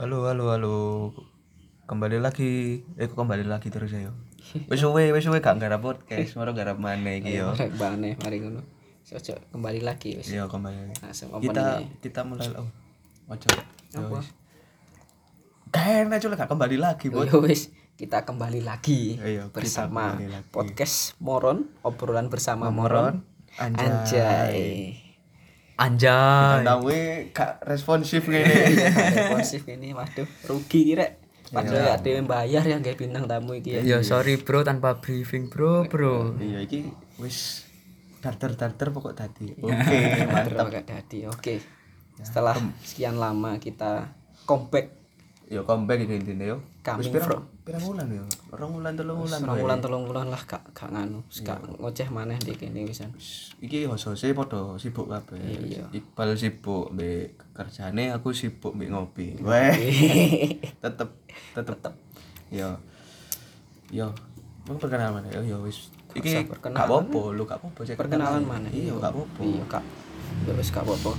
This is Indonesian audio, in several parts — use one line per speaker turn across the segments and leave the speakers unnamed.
Halo, halo, halo. Kembali lagi. Eh, kok kembali lagi terus ayo. Wis suwe, wis suwe gak garap podcast, moro garap maneh iki yo.
Rek bane mari ngono. Ojo kembali lagi wis.
Iya, kembali.
Langsung
Kita
opening.
kita mulai oh. Ojo. Yo,
Apa?
wis. Kayak enak gak kembali lagi, Bot.
ya wis, kita kembali lagi
kita
bersama
kembali lagi.
podcast Moron, obrolan bersama
Moron.
Moron. Anjay.
Kita
Anjay.
tahu gak responsif ngene.
Responsif ini waduh rugi kira. Padahal ya ada yang bayar ya kayak bintang tamu iki ya.
Ya sorry bro tanpa briefing bro bro.
Iya, iki wis darter-darter pokok tadi. Oke,
Mantap
mantap.
agak dadi. Oke. Setelah sekian lama kita comeback
Yo comeback iki intine yo. Wis
Coming from-
pirang wulan yo? Rong wulan, telung wulan.
Serang
wae.
bulan tolong bulan lah gak gak nganu, gak ngoceh maneh di kene wisan.
iki hose padha sibuk kabeh.
Iya.
Iqbal sibuk mbek kerjane, aku sibuk mbek ngopi. Weh, tetep tetep. Yo. Yo. Mau perkenalan mana? Yo yo wis. Iki gak apa-apa, lu gak apa-apa
Perkenalan mana?
Iya, gak apa-apa.
Iya, Kak. Ya wis gak apa-apa.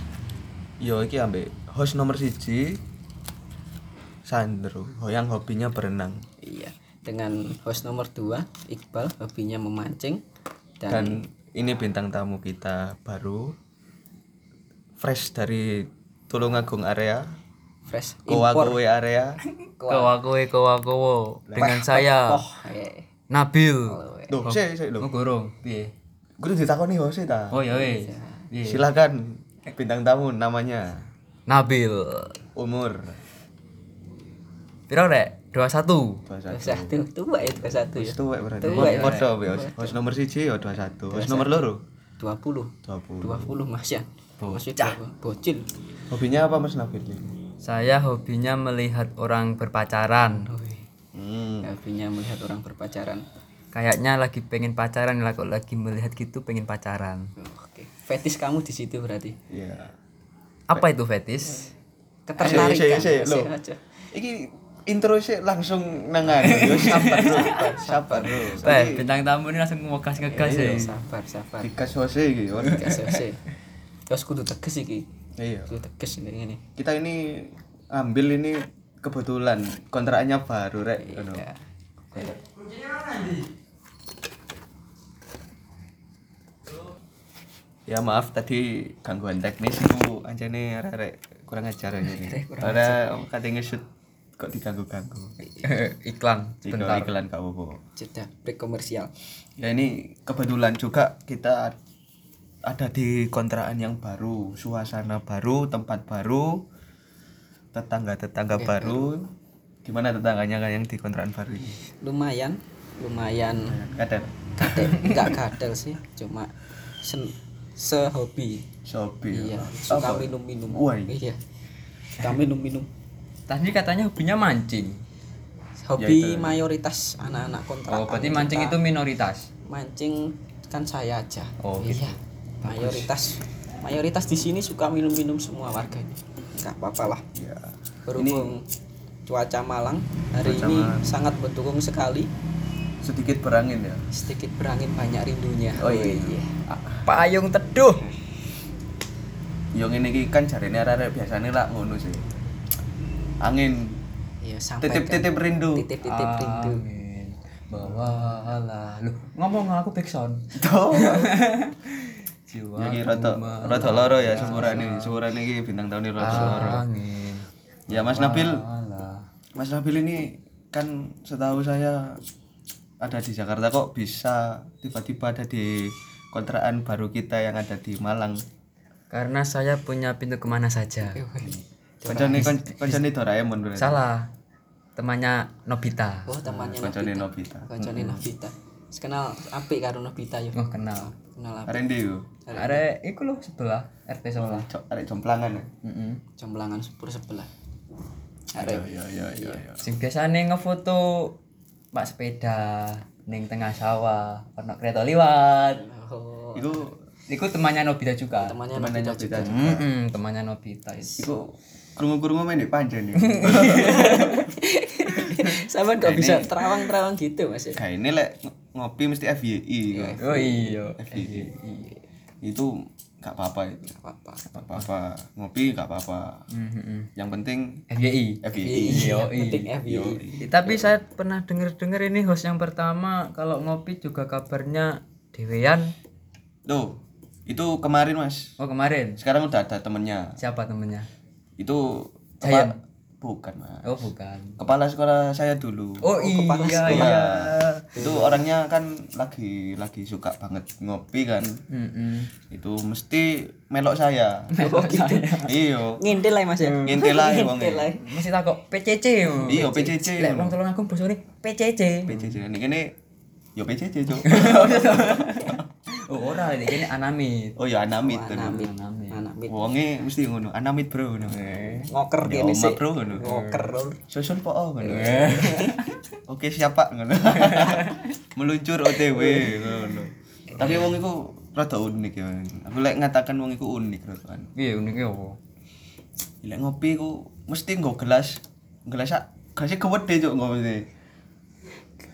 Yo iki ambek host nomor siji Sandro, yang hobinya berenang
Iya. Dengan host nomor 2, Iqbal hobinya memancing dan,
dan ini bintang tamu kita baru fresh dari Tulungagung area,
fresh
Kowa. Kowe area.
Kowa kowe kowa kowo dengan saya
Oh, eh.
Nabil.
Duh, sik sik lho.
Oh gorong piye?
Kudu ditakoni hose ta.
Oh ya wes. Piye?
Silakan bintang tamu namanya,
Nabil.
umur
Piro rek? 21.
21.
Satu tua ya, satu ya.
Tuwek berarti.
Tuwek, ya.
Host nomor siji ya 21. Host nomor loro
20.
20.
20 Mas ya. Masih berapa? Bocil.
Hobinya apa Mas Nabil?
Saya hobinya melihat orang berpacaran.
Hmm.
Hobinya melihat orang berpacaran.
Kayaknya lagi pengen pacaran lah kok lagi melihat gitu pengen pacaran.
Oh, Oke. Fetis kamu di situ berarti.
Iya.
Apa itu fetis?
Ketertarikan.
Lho.
aja.
Iki intro sih langsung nangan. Yo sabar bro. Sabar bro.
Teh, bintang tamu ini langsung ngegas ngegas ya.
Sabar, sabar.
Dikas hose iki. yo.
Gas gas. Terus kudu tegas iki.
Iya.
Kudu tegas ini ini.
Kita ini ambil ini kebetulan kontraknya baru rek. ngono.
Ya.
Ya maaf tadi gangguan teknis itu anjane arek kurang ajar ini. Ada katanya nge-shoot kok diganggu-ganggu.
Iklan
Jika
sebentar.
iklan gak apa-apa.
Jeda break komersial.
Ya ini kebetulan juga kita ada di kontrakan yang baru, suasana baru, tempat baru, tetangga-tetangga baru. Gimana tetangganya kan yang di kontrakan baru ini?
Lumayan, lumayan
Kadang
gadel, enggak gadel sih, cuma sen, sehobi.
Shopee.
Iya,
ya.
suka minum-minum. Iya. Suka minum-minum.
Tadi katanya hobinya mancing.
Hobi mayoritas anak-anak kontrakan.
Oh, berarti mancing
kita-
itu minoritas.
mancing kan saya aja.
Oh, gitu.
iya. Mayoritas mayoritas di sini suka minum-minum semua warga ini. Enggak apa-apa lah.
Ya.
Berhubung cuaca Malang hari
Cuaca
ini
Malang.
sangat mendukung sekali.
Sedikit berangin ya.
Sedikit berangin banyak rindunya.
Oh, iya.
Payung teduh.
Yang ini iki kan jarene arek biasanya lah ngono sih. Angin
sampaikan.
titip-titip rindu.
Titip-titip rindu.
Amin. Bawalah. Lu ngomong aku backsound.
Tuh.
Jiwa.
Iki rada rada loro ya suarane. Suarane iki bintang tahun ini rada loro.
Angin.
Ya Mas Nabil. Mas Nabil ini kan setahu saya ada di Jakarta kok bisa tiba-tiba ada di kontrakan baru kita yang ada di Malang.
Karena saya punya pintu ke mana saja.
Koncone kon- koncone Doraemon berarti.
Salah. Temannya Nobita.
Oh, temannya
Koncone
Nobita.
Nobita.
Koncone Nobita. Wis kenal apik karo Nobita yo.
Oh kenal.
Kenal apik.
Arek ndi yo?
Arek iku lho sebelah RT sebelah.
Cok, arek jomplangan ya.
Heeh.
Jomblangan sepur sebelah. Arek
iya iya iya. iya.
Sing biasane ngefoto Pak sepeda ning tengah sawah, ono kereta liwat.
oh,
Iku
Iku temannya Nobita juga.
temannya
temannya
Nobita
Nobita
juga.
juga.
Heeh, temannya Nobita itu.
Iku krungu-krungu main di panjen ya.
Sama kok bisa terawang-terawang gitu Mas ya?
Kayak ini lek ng- ngopi mesti FYI.
Oh iya.
FYI. itu nggak apa-apa itu
Gak apa-apa.
nggak apa-apa ngopi nggak apa-apa
Mhm.
yang penting
FYI
FYI
Penting FYI.
Yoi.
tapi saya pernah denger-denger ini host yang pertama kalau ngopi juga kabarnya dewean
tuh itu kemarin mas
oh kemarin
sekarang udah ada temennya
siapa temennya
itu kepa- bukan mas.
Oh bukan.
Kepala sekolah saya dulu.
Oh,
kepala
iya
sekolah.
iya.
Itu orangnya kan lagi lagi suka banget ngopi kan.
Mm-mm.
itu mesti melok saya.
Oh gitu.
iyo
Ngintil lah Mas ya.
ngintil aja wong
Ngintil lah.
mesti takut PCC yo.
Iya, PCC.
lek wong tulung aku bosone PCC
PCC ini kene yo PCC cuk
oh ora ini kene anamit
oh ya anamit tuh
Anamit.
anamit
Anamit.
wonge mesti ngono anamit bro ngono
Ngoker
Ya,
kene sih.
bro, ngono.
Ngoker.
Susun po oh, ngono oke siapa ngono meluncur OTW ngono tapi wong iku rada unik ya aku lek ngatakan wong iku unik rada kan
iya uniknya apa
lek ngopi ku mesti nggo gelas gelas sak gelasnya gede cuk mesti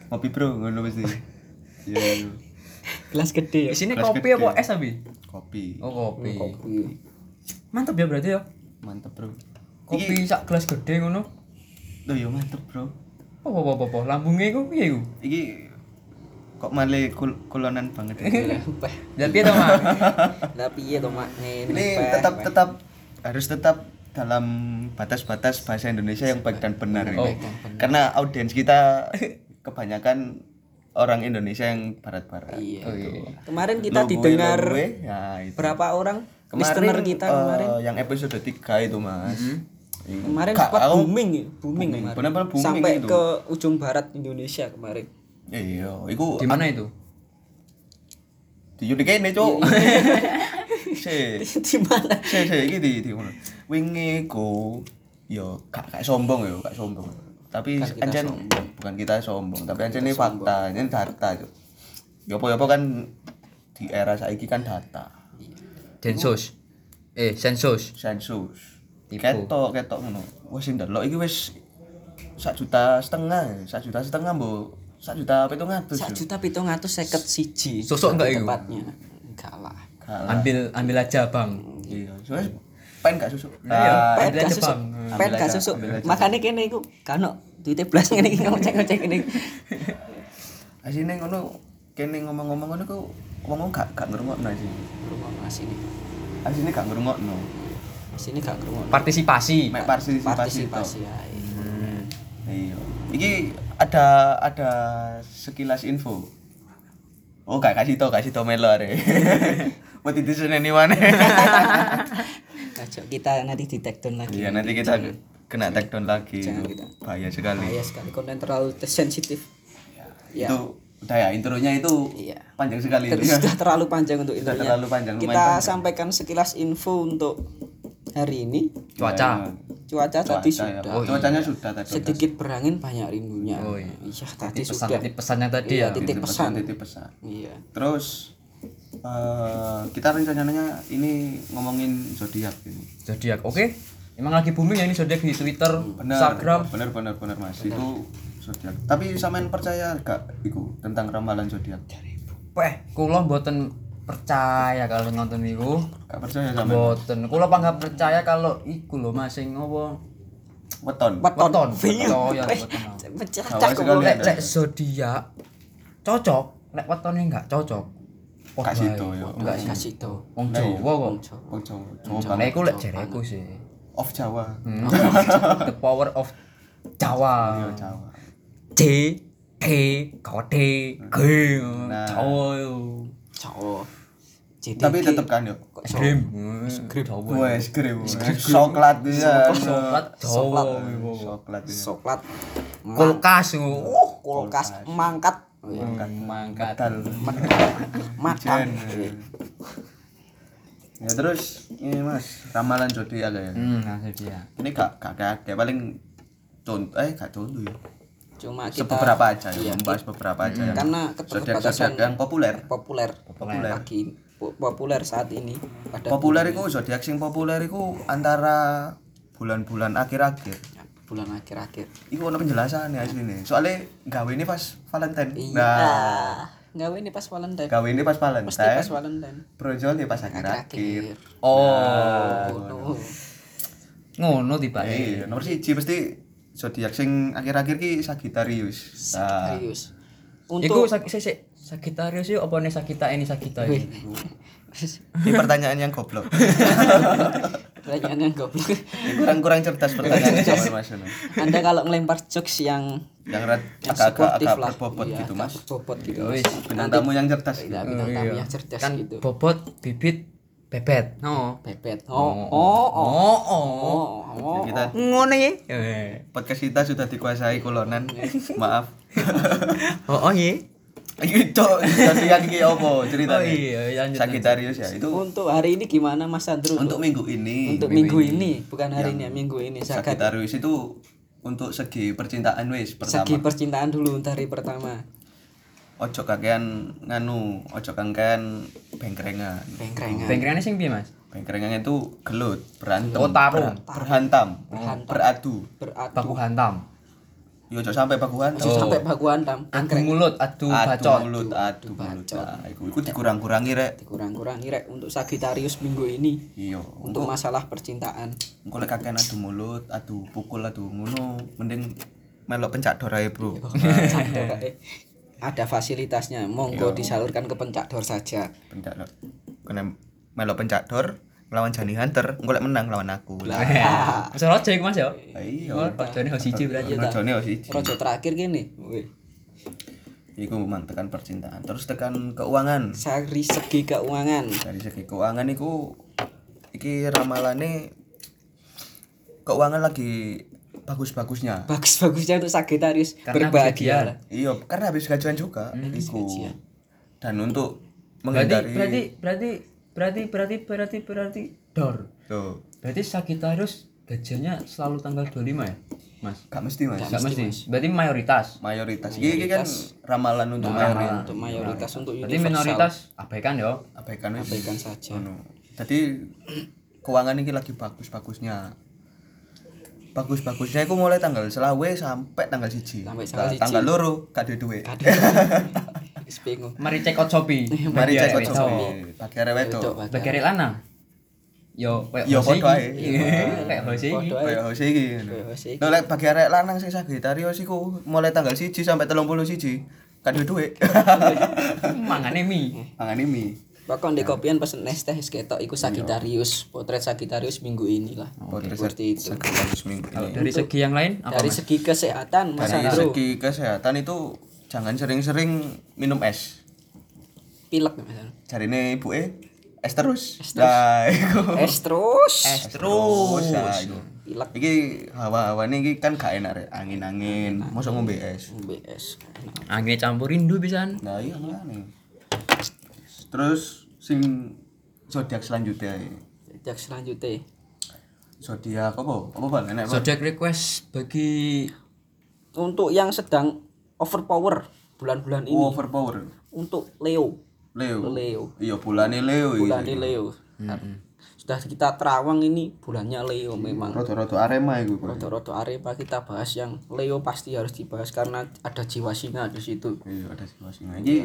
ngopi bro ngono mesti iya iya.
Gelas gede ya.
di sini
Kelas
kopi
gede.
apa es abi
kopi
oh kopi
Kopi.
mantap ya berarti ya
mantep bro
kopi sak gelas gede ngono
Loh ya mantep bro
apa apa apa lambungnya iku piye iku
iki kok male kul kulonan banget ya
Peh.
ya piye to mak
Lah piye to Mak?
Ini tetap tetap harus tetap dalam batas-batas bahasa Indonesia yang baik dan benar ini.
Oh.
karena audiens kita kebanyakan orang Indonesia yang barat-barat
Iya.
oh iya
Kemarin kita
Lo gue,
didengar
lo gue, ya itu.
berapa orang
kemarin
listener kita kemarin?
yang episode 3 itu mas Iya.
Kemarin
Kak,
sempat
aku-
booming, ya, booming,
booming,
kemarin.
benar-benar booming
Sampai
itu.
ke ujung barat Indonesia kemarin.
iya itu
di mana itu
di Yudi kene cuk si
Di mana?
si si iki di di ngono wingi ku yo gak gak sombong yo gak sombong tapi ancen bukan kita sombong tapi ancen ini fakta ini data cuk. Yo apa kan di era saiki kan data.
Densus. Eh sensus.
Sensus. Ketok ketok ngono. Wis ndelok iki wis sak juta setengah sak juta setengah mbok sak juta pitung atus
Sak juta pitung atus seket siji.
Sosok enggak iku?
Tepatnya. Enggak lah.
ambil ambil aja bang.
Iya soalnya pen gak susuk
Iya,
Pet
ambil
gak susuk. Pet
Ambil
gak susuk.
aja.
Makanya kene iku kan duitnya blas ngene iki ngocek-ngocek ngene. iki.
asine ngono kene ngomong-ngomong ngono ku ngomong gak gak ngrungokno sih
Rumah Mas ini.
asine gak ngrungokno
Mas ini gak kerungu.
partisipasi
mek partisipasi
ae.
iya iki ada ada sekilas info oh gak kasih tau kasih tau melo are buat itu seneni mana
Aja kita nanti di take down lagi.
iya nanti kita kena take down lagi
Jangan kita.
bahaya sekali
Bahaya sekali konten terlalu sensitif. Ya.
itu udah ya intronya itu
Iya.
panjang sekali
Ter-
itu ya.
sudah terlalu panjang untuk
Sudah
intronya.
terlalu panjang,
Kita
panjang.
sampaikan sekilas info untuk hari ini.
cuaca
Cuaca, tadi
Cuaca ya.
sudah.
Oh, cuacanya sudah tadi
Sedikit berangin banyak rindunya.
Oh, iya.
Iya, tadi
pesan
sudah.
titip pesannya tadi
Iya,
ya
Titip pesan.
titip pesan
Iya.
terus eh, kita rencananya ini ngomongin zodiak ini
zodiak oke emang lagi booming ya ini zodiak di twitter
benar
instagram
benar benar benar mas itu zodiak tapi sampean percaya gak iku tentang ramalan zodiak
Weh, kula mboten percaya kalau nonton iku.
gak percaya sampean
Mboten. Kula pangga percaya kalau iku lho Mas sing apa?
weton
Weton.
Weton.
Iya.
Weton, ya, weton.
Pecah cak
sekali,
kok.
Lek lek zodiak cocok, lek wetone enggak cocok.
Gak sido, yo.
Enggak sih.
Kasih tau.
Wong Jawa kok.
oh Jawa Jawa banget
iku lek jareku sih.
of Jawa
Hmm. The power of Jawa.
iya Jawa
C T K T G
Nah.
Jawa yo.
Jawa.
Tapi tetep kan yo
Grim. Grim Jawa.
wes krim coklat ya
Coklat Jawa.
coklat ya
Coklat.
Kulkas. Oh,
kulkas mangkat.
Mangkat.
Dal.
Makan.
ya terus ini mas ramalan zodiak ya?
Hmm, nah
ini gak gak kayak paling contoh eh gak contoh ya?
Cuma kita
beberapa aja ya
Iya,
membahas beberapa aja yang
karena keterbatasan
yang populer.
Populer.
Populer.
lagi po- populer saat ini. Pada
populer itu zodiak sing populer itu antara bulan-bulan akhir-akhir
bulan akhir-akhir
Iku ono penjelasan ya asli nih. Soalnya gawe ini pas Valentine.
iya
Nah,
gawe ini pas Valentine
Gawe ini pas
mesti pas
Valentine.
Valentine
Brojol ya pas akhir-akhir.
Oh.
oh
Ngono tiba.
Iya, nomor siji mesti zodiak sing akhir-akhir ki Sagittarius. Nah,
serius
Iku
untuk
sak sik sik Sagittarius yo apa nih Sagita ini Sagita ini?
ini pertanyaan yang goblok.
pertanyaan yang goblok
Ini kurang-kurang cerdas pertanyaan zaman Mas
anda kalau ngelempar jokes yang
Yang rat
yang
agak-agak
sportif
agak berbobot
Iya,
gitu,
agak
Mas.
berbobot gitu
Wis,
Bintang tamu yang cerdas.
tidak bintang tamu yang cerdas
Kan
gitu
bobot bibit bebet. No.
pepet oh oh oh
Oh, oh.
oh oh
Kita
Ngono ya.
Podcast kita sudah dikuasai kulonan. Maaf.
Oh, oh iya.
Cok, zodiak iki opo
Oh
ceritanya?
iya, lanjut.
Sagittarius ya. Itu
untuk hari ini gimana Mas Andrew
untuk minggu ini.
untuk minggu ini bukan hari ini ya minggu ini Sagat
Sagittarius itu untuk segi percintaan wis pertama.
segi percintaan dulu untuk hari pertama
Ojo kakean nganu, ojo kakean bengkrengan.
bengkrengan
Bengkrengannya sing piye, Mas?
Bengkrengan itu gelut, berantem,
Oh, tarung.
ber- berhantam, beradu.
beradu
Baku hantam.
Yo ojo sampai baku hantam.
Terus sampai baku hantam
Adu mulut, adu
Adu
bacot.
mulut, adu mulut. Nah, iku iku dikurang-kurangi rek.
dikurang-kurangi rek untuk Sagittarius minggu ini
Iya.
untuk masalah percintaan
Engko lek kakean adu mulut, adu pukul, adu ngono, mending melok pencak dor ae, Bro.
Ada fasilitasnya monggo disalurkan ke pencak dor saja
Pencak dor. Kena melok pencak dor ngelawan Jani Hunter, engko lek menang lawan aku. Lah.
Wis ora cek Mas ya.
Iya.
Oh, Jane ho siji berarti.
Rajane yo siji.
rojo terakhir gini
Iku memang tekan percintaan. Terus tekan keuangan.
dari segi keuangan
Dari segi keuangan iku iki ramalane keuangan lagi bagus-bagusnya.
bagus-bagusnya untuk Sagittarius
Karena
berbahagia.
Iya, karena habis gajian juga. iku.
gajian.
Dan untuk menghindari
berarti berarti berarti berarti berarti berarti dor.
Tuh,
Berarti Sagittarius gajiannya selalu tanggal 25 ya? Mas.
gak mesti Mas.
Gak mesti. Berarti mayoritas.
Mayoritas. Iki iki kan ramalan untuk mayoritas.
untuk mayoritas untuk
Berarti
universal
minoritas abaikan yo.
Abaikan wis.
abaikan saja
Ngono. Jadi keuangan ini lagi bagus-bagusnya. Bagus-bagusnya itu mulai tanggal selawe sampai tanggal siji.
Sampai tanggal siji.
tanggal loro gak ada duit.
Wis bingung
Mari cek out Shopee.
Mari cek
Bagi
kok
arek wedok.
Arek
lanang. Yo,
Yo, podo
iki.
ae.
Kayak Jose iki.
Kayak Jose iki. Lho lek bagi arek lanang sing Sagittarius iku mulai tanggal siji sampai 31 siji. Gak ada duit.
Mangane mie.
Mangan mie.
Pokoknya di kopian pesen es teh ketok iku Sagittarius potret Sagittarius minggu ini lah
Potret
seperti itu
Sagittarius minggu ini.
Dari segi yang lain apa?
dari segi kesehatan Mas
Dari segi kesehatan itu jangan sering-sering minum es.
pilek misalnya
Jarine ibuke es terus. Nah, iku.
es terus
Es terus.
Nah,
pilek
Iki hawa-hawane iki kan gak enak rek, angin-angin. Mosok ngombe es.
BS
Angin campurin dulu pisan.
Nah, iya ngene. Terus sing zodiak selanjutnya
jak selanjutnya
zodiak apa? Apa bal? Enak Bal?
Zodiac request bagi
untuk yang sedang overpower bulan-bulan ini
Oh, overpower.
untuk Leo
Leo.
Leo
Iya, bulane Leo iki.
bulan ini Leo sudah kita terawang ini bulannya Leo memang
Rodo-rodo Arema iku. Bro.
roto-roto Arema kita bahas yang Leo pasti harus dibahas karena ada jiwa singa di situ
Iya, ada situasi. Nah, iki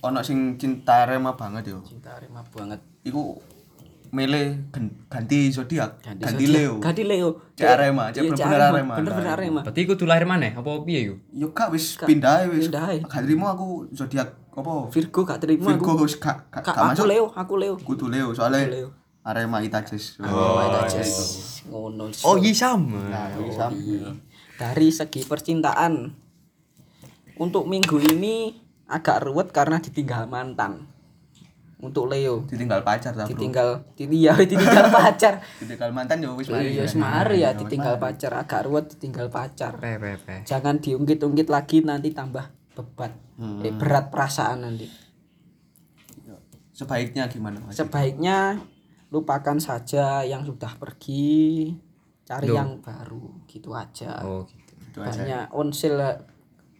ono sing cinta Arema banget yo.
cinta Arema banget
Iku milih gen- ganti zodiak, ganti,
zodiak.
Leo.
ganti Leo
Cek Arema, cek
Iya,
bener-bener Arema.
bener-bener
Nah,
Arema
Berarti iku tuh lahir mana? Apa piye iku?
Yo kak wis pindah wis. Gak terima aku zodiak apa?
Virgo gak terima aku
Virgo wis gak gak
Kak,
gak
aku
masuk.
Leo aku Leo
Kudu Leo soalnya
Leo.
Arema Itajes.
Oh, ngono
Oh iya sama.
Nah, sam.
dari segi percintaan untuk minggu ini agak ruwet karena ditinggal mantan untuk Leo
Ditinggal pacar ta, Bro.
ditinggal iya ditinggal pacar
Ditinggal mantan yo wis mari.
iya semari ya ditinggal pacar agak ruwet ditinggal pacar
Pe pe pe.
jangan diungkit-ungkit lagi nanti tambah beban eh, berat perasaan nanti
Sebaiknya gimana Mas?
sebaiknya lupakan saja yang sudah pergi cari yang baru gitu aja
Oh gitu.
Itu aja.
banyak onsil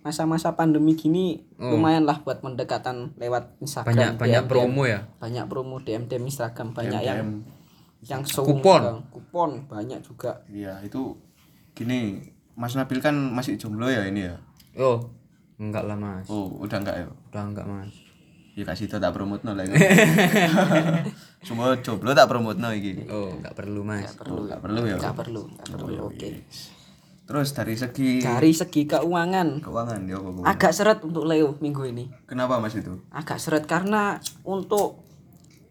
masa-masa pandemi gini lumayan lah buat mendekatan lewat
Banyak
Instagram
banyak
DM,
promo ya.
banyak promo DM DM Instagram banyak yang
DM.
yang show
Kupon.
Bang. kupon banyak juga
Iya, itu gini. Mas Nabil kan masih jomblo ya ini ya.
Oh. Enggak lah mas.
Oh, udah enggak ya?
Udah enggak mas.
Ya kasih tau tak promote no lah. Semua jomblo tak promote no iki.
Oh enggak perlu mas.
perlu
Enggak perlu ya.
nggak perlu nggak perlu oke
Terus dari segi
dari segi keuangan
keuangan ya Bu?
agak seret untuk Leo minggu ini
Kenapa Mas itu?
agak seret karena untuk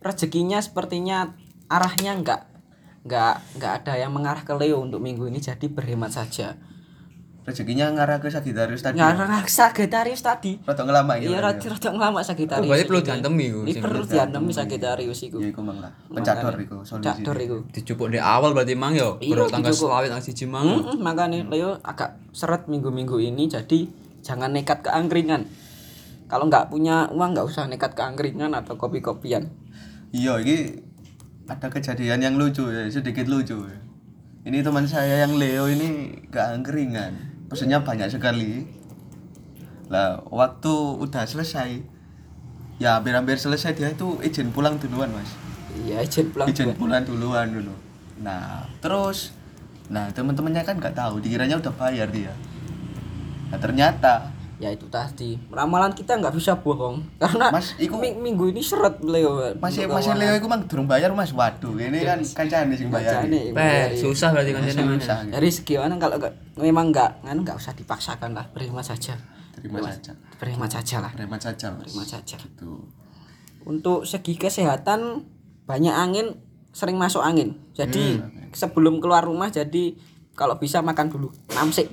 rezekinya sepertinya arahnya nggak nggak nggak ada yang mengarah ke Leo untuk minggu ini jadi berhemat saja
Rezekinya ngarah ke Sagittarius tadi.
ngarah Sagittarius tadi
Rada ngelama ya.
iya
ya?
rada rada lama Sagittarius
Oh, berarti perlu
ini.
diantemi iku,
ini perlu diantemi Sagittarius iku
Ya iku mang lah. Pencador iku solusi.
Cakdor iku
Dicupuk di awal berarti mang yo.
Iya,
Baru tanggal selawit nang siji mang.
Mm-mm, makanya Leo agak seret minggu-minggu ini jadi jangan nekat ke angkringan kalau nggak punya uang nggak usah nekat ke angkringan atau kopi-kopian
Iya, ini ada kejadian yang lucu ya, sedikit lucu. ya. Ini teman saya yang Leo ini gak angkringan. Pesennya banyak sekali. Lah, waktu udah selesai, ya hampir-hampir selesai dia itu izin pulang duluan, Mas.
iya izin pulang
izin pulang duluan dulu. Nah, terus nah teman-temannya kan nggak tahu, dikiranya udah bayar dia. Nah, ternyata
ya itu tadi ramalan kita nggak bisa bohong karena
Mas, iku-
mi- minggu ini seret Leo
masih masih. Leo itu mang durung bayar Mas. Waduh, ini kan kancane sing bayar.
Bacane,
Eh,
bayari.
susah berarti kan
Masih susah.
dari segi mana kalau nggak memang nggak kan nggak usah dipaksakan lah berhemat saja
Terima saja.
berhemat saja lah
Hemat saja,
berhemat saja
Gitu.
untuk segi kesehatan banyak angin sering masuk angin jadi
Hmm.
sebelum keluar rumah jadi kalau bisa makan dulu mamsik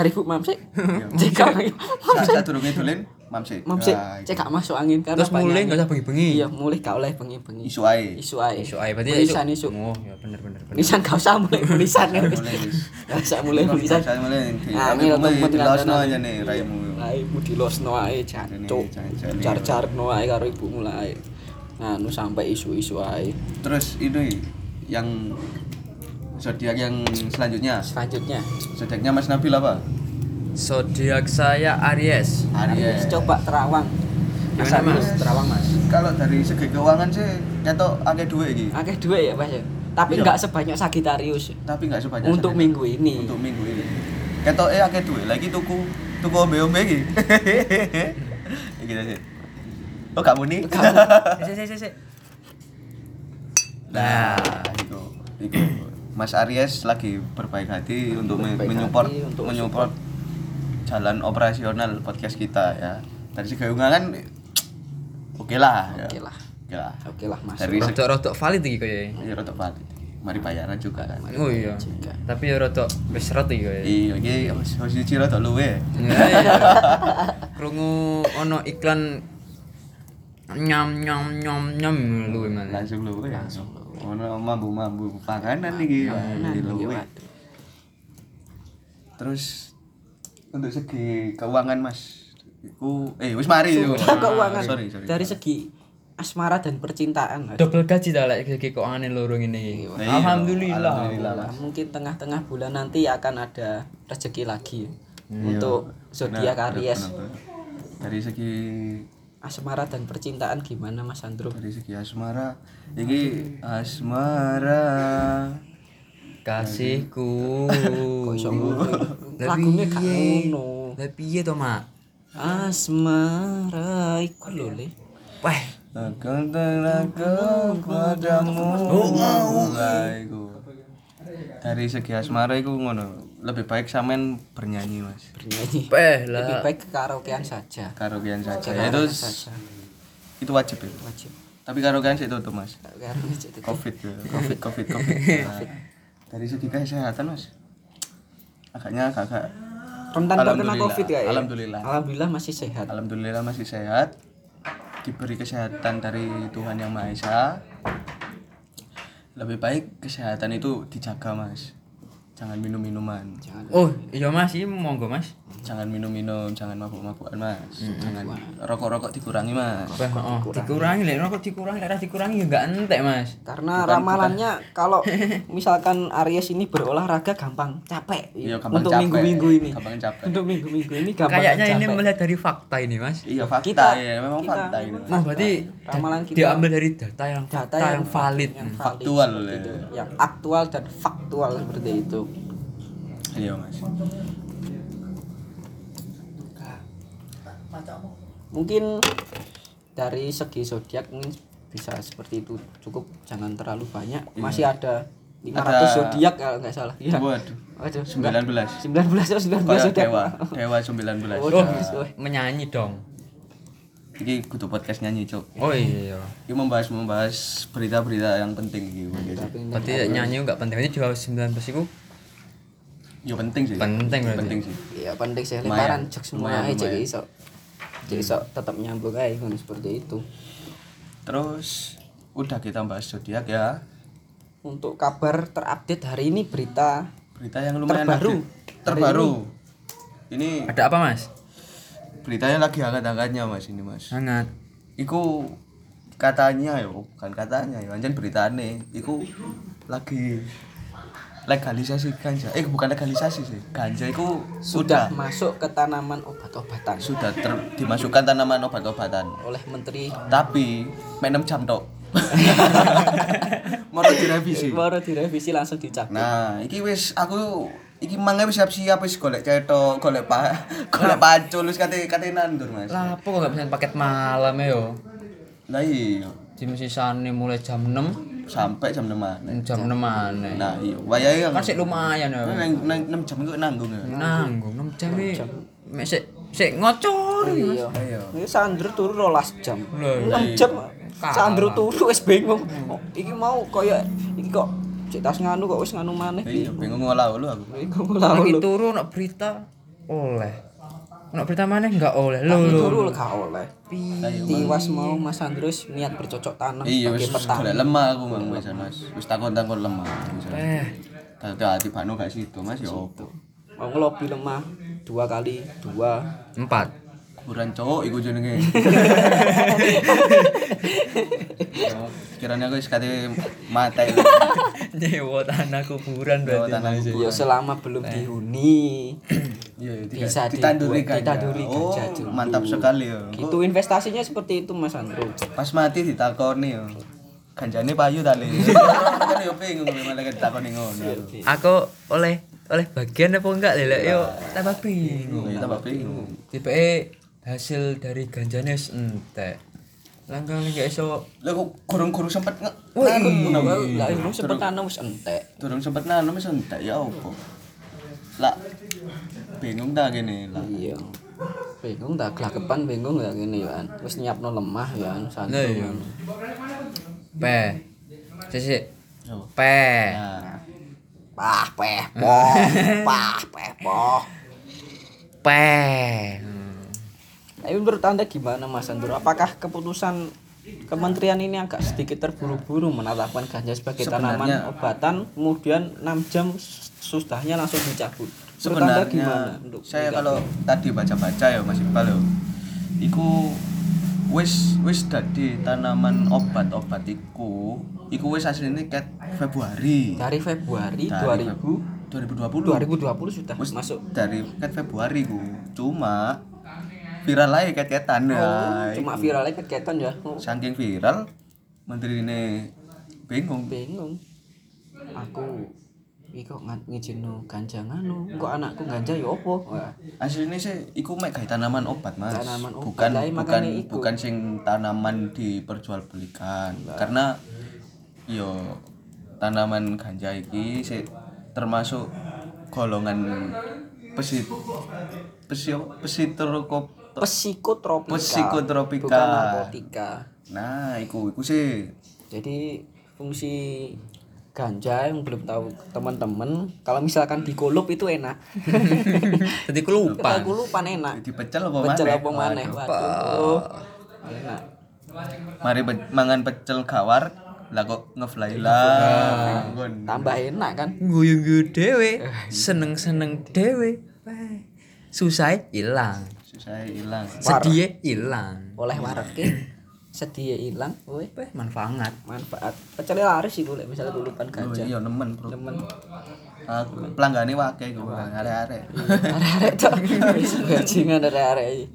cari bu mamsik
Iya.
jika
Saat saat durung ngidulin, mamsik.
mamsik
Nah,
cek gak masuk angin karena
Terus mulai enggak usah bengi-bengi.
iya mulai gak oleh bengi-bengi
isu ae.
isu ae
Isu ae berarti
Tulisan isu
Oh, ya bener bener bener.
tulisan gak usah mulai tulisan ya wis.
Mulai wis.
gak usah mulai tulisan
Saya mulai di
Nah,
kami
ini
mulai
temen
di losno
kancanan.
aja nih raimu.
raimu di losno ae jancuk
Ini,
car-car no ae karo ibumu lah ae nah nu sampai isu-isu ae
Terus ini yang zodiak yang selanjutnya.
selanjutnya
Zodiaknya Mas Nabil apa?
Zodiak saya Aries.
Aries.
coba terawang
Gimana mas?
terawang mas
Kalau dari segi keuangan sih ketok akeh duit iki.
akeh dua ya mas ya tapi
Iya.
nggak sebanyak Sagittarius
Tapi nggak sebanyak
untuk minggu ini
untuk minggu ini. Ketok eh akeh duit lagi tuku tuku ombe-ombe iki. Iki sih. Oh, kamu nih.
Sik sik sik sik.
Nah, itu, itu. Mas Aries lagi berbaik hati untuk me-
Berbaik
menyupport
hati untuk
menyupport jalan operasional podcast kita ya. Dari segi keuangan oke lah ya.
oke lah
Oke lah.
oke lah mas
Dari segi
Rodok-rodok valid iki koyo.
ya rotok valid. Mari bayaran juga kan.
Oh iya.
juga.
Tapi ya rodok wis seret iki koyo.
Iya, iki posisi rotok luwe.
Ya, iya. Krungu ono iklan nyam nyam nyam nyam luwe mana.
Langsung luwe. Langsung. Ono mambu-mambu panganan iki. Di luwe.
waduh.
Terus untuk segi keuangan Mas, iku eh wis mari yo.
Keuangan
Sorry, sorry.
dari segi asmara dan percintaan.
Double gaji ta lek iki keuangane loro ngene iki.
Nah, iya.
Alhamdulillah.
Alhamdulillah.
Mungkin tengah-tengah bulan nanti akan ada rezeki lagi
Iya.
untuk zodiak Aries.
Dari segi
asmara dan percintaan gimana Mas Andro
dari segi asmara, iki asmara.
Kasihku.
kok iso ngono
Lah
lagunya gak
piye?
ngono
Lah piye to, Mak?
asmara iku lho le
Wah,
Akan terlaku padamu. Iku. Dari segi asmara iku ngono. Lebih baik sampean bernyanyi, Mas.
bernyanyi
peh
lebih
lah.
baik ke karaokean saja
Karaokean saja. Ya,
Karaokean
itu
saja
itu wajib ya.
wajib
Tapi karaokean sih tutup, Mas.
karaokean saja itu
Covid ya. Covid, Covid, Covid. Nah, dari segi kesehatan, Mas. Agaknya agak
rentan terkena
Alhamdulillah.
covid ya
Alhamdulillah.
alhamdulillah masih sehat
Alhamdulillah masih sehat. Diberi kesehatan dari Tuhan Yang Maha Esa. Lebih baik kesehatan itu dijaga, Mas. Jangan minum minuman.
jangan
Oh, iya Mas, ini monggo Mas.
Jangan minum-minum, jangan mabuk-mabukan, Mas. Jangan rokok-rokok dikurangi, Mas.
Wah, oh, dikurangi lek rokok dikurangi lek ora dikurangi ya enggak entek, Mas.
karena ramalannya kalau misalkan Aries ini berolahraga gampang capek
Iya, gampang
untuk
capek.
minggu-minggu ini
Gampang capek.
untuk minggu-minggu ini gampang
Kayaknya ini
capek.
melihat dari fakta ini, Mas.
Iya, fakta
Kita-
ya, memang
kita-
fakta ini. Mas.
Nah, berarti
Ramalan kita-
diambil dari data yang
data
fakta yang, valid.
yang valid
Faktual, ya.
itu. yang aktual dan faktual seperti itu
Iya, Mas.
Mungkin dari segi zodiak mungkin bisa seperti itu cukup jangan terlalu banyak masih ada 500
Ada-
zodiak kalau nggak salah ya
Waduh.
Waduh,
19.
19 oh 19
Kayak
zodiak
dewa, dewa 19.
Oh,
Oh,
wis.
menyanyi dong.
Iki kudu podcast nyanyi, Cuk.
Oh iya.
Iki membahas membahas berita-berita yang penting podcast.
Berarti nyanyi enggak penting. Ini juga 19 itu
Ya penting sih.
Penting berarti.
Penting sih.
Iya penting sih lebaran cek semua aja iso cek iso tetap nyambung aja kan seperti itu
Terus udah kita bahas zodiak ya.
untuk kabar terupdate hari ini berita
Berita yang lumayan
Terbaru.
update. Terbaru. Ini
ada apa, Mas?
beritanya lagi hangat-hangatnya Mas ini, Mas.
Hangat.
Iku katanya yo, bukan katanya yo, anjen beritane iku lagi legalisasi ganja. Eh bukan legalisasi sih. Ganja iku
sudah
sudah
masuk ke tanaman obat-obatan
sudah ter- dimasukkan tanaman obat-obatan.
oleh menteri
Tapi 6 jam tok. Mau direvisi.
baru direvisi langsung dicabut
Nah, iki wis aku iki mangga wis siap-siap wis golek cetok, golek pa, golek pacul wis kate kate nandur, Mas.
Lah, apa kok bisa paket malam ya yo?
Lah iya,
Jam sisane mulai jam 6
sampai jam 6 maneh.
jam 6 maneh.
Nah, iya, wayahe
Kan sik lumayan ya.
nang nang 6 jam iku nanggung ya.
Nanggung 6 jam iki. Mek sik sik ngocor. iki, Mas.
iya ini sandro turu rolas jam
Lah,
6 jam sandro turu wis bingung iki mau koyo iki kok cek tas nganu kok wis nganu maneh
Iya, bingung ngolah lu aku.
bingung lah
Lagi
lu
turu nak berita oleh. Nak berita mana enggak oleh. Lho
Tapi
lho.
turu lah gak oleh tiwas mau Mas Andrus niat bercocok tanam
Iya, wis golek lemah aku mang Mas. Mas. Wis takon-takon lemah.
Eh,
Tadi hati Bano gak situ, Mas ya opo.
mau ngelobi lemah dua kali dua
4.
Kuburan cowok iku jenenge. Kiranya aku wis kate mate.
Nyewa tanah kuburan berarti.
tanah
Mas.
ya selama belum dihuni
Iya,
Bisa
ditanduri ganja.
ditanduri
Oh,
ganja dulu.
mantap sekali ya.
itu investasinya seperti itu Mas Andro
Pas mati ditakoni ya. Ganjane payu tali. Kan yo bingung malah ditakoni ngono.
Aku oleh oleh bagian apa enggak lelek yo tambah bingung.
Ya tambah bingung.
Tipe hasil dari ganjane wis entek. Langkang gak iso
Lah kok kurung-kurung sempet nge
Oh,
nanun
iya.
apa?
lah ini sempet tanam wis entek
Durung sempet nanun wis entek ya opo. Lah bingung ta gini lah.
iya bingung tak gelagepan bingung ya gini ya kan wis nyiapno lemah ya Sandro
Lah iya. Pe. Sisi. Pe.
Nah,
pah peh poh pah peh poh
Pe.
tapi menurut anda gimana Mas Andro apakah keputusan Kementerian ini agak sedikit terburu-buru menetapkan ganja sebagai tanaman
Sebenarnya-
obatan kemudian 6 jam sudahnya langsung dicabut anda gimana
sebenarnya
untuk
saya kalau tadi baca-baca ya Mas Iqbal yo. Iku wis wis dadi tanaman obat-obat iku iku wis asline ket Februari.
dari Februari
Dari
2000
2020.
2020 sudah
Wis
masuk
dari ket Februari ku. Cuma viral aja ket-ketan ya.
Oh, cuma viralnya kegiatan ya oh,
Saking viral menteri ini bingung.
bingung aku ngan- ngijinno ganja nganu kok anakku ganja ya opo Wah,
Aslinya sih iku mek gawe tanaman obat, Mas.
Tanaman obat,
bukan
lah,
bukan
iku.
bukan sing tanaman diperjualbelikan. Karena yo tanaman ganja iki sih termasuk golongan pesit pesio psitrokop
psikotropika
Psikotropika.
bukan narkotika
Nah, iku iku sih
jadi fungsi ganja yang belum tahu teman-teman kalau misalkan dikulup itu enak
Tadi ku lupa.
kita kulupan enak
dipecel apa
pecel apa maneh
Waduh.
enak
Mari pe- mangan pecel gawar lah kok ngefly lah.
Tambah enak kan
Guyu-guyu dhewe, seneng-seneng dhewe. Weh, Susah hilang.
Susah hilang.
Sedih hilang.
oleh wareke sedia hilang woi
manfaat.
manfaat pecelnya laris sih lek misalnya kulupan
Oh,
ganja
iya nemen, Bro.
temen
Aku pelanggane wake iku, arek-arek.
arek-arek tok wis bajingan arek-arek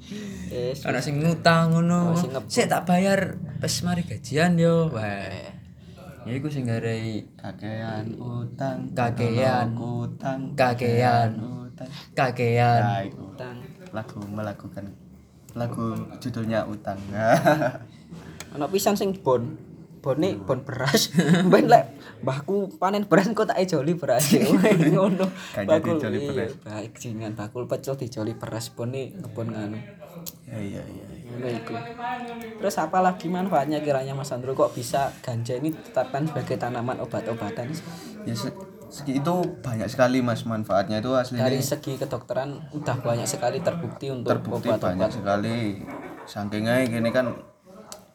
yes
Ana sing ngutang ngono.
Oh.
Sik tak bayar pas mari gajian yo. Weh. Ya iku sing garai
Kakean utang,
Kakean.
utang,
Kakean.
utang.
kakean.
Nah,
utang
lagu melakukan lagu judulnya utang
Ana pisan sing bon. Bone bon beras. Ben lek mbahku panen beras kok tak ejoli beras. Ngono.
Jadi joli
iya,
beras.
Baik jingan bakul pecel dijoli beras bone ngebon nganu.
ya iya iya
Ngono iku. Terus apa lagi manfaatnya kiranya Mas Andro kok bisa ganja ini ditetapkan sebagai tanaman obat-obatan
ya itu banyak sekali mas manfaatnya itu aslinya.
Dari segi kedokteran udah banyak sekali terbukti untuk
terbukti banyak
obat-obat
sekali. Saking gini kan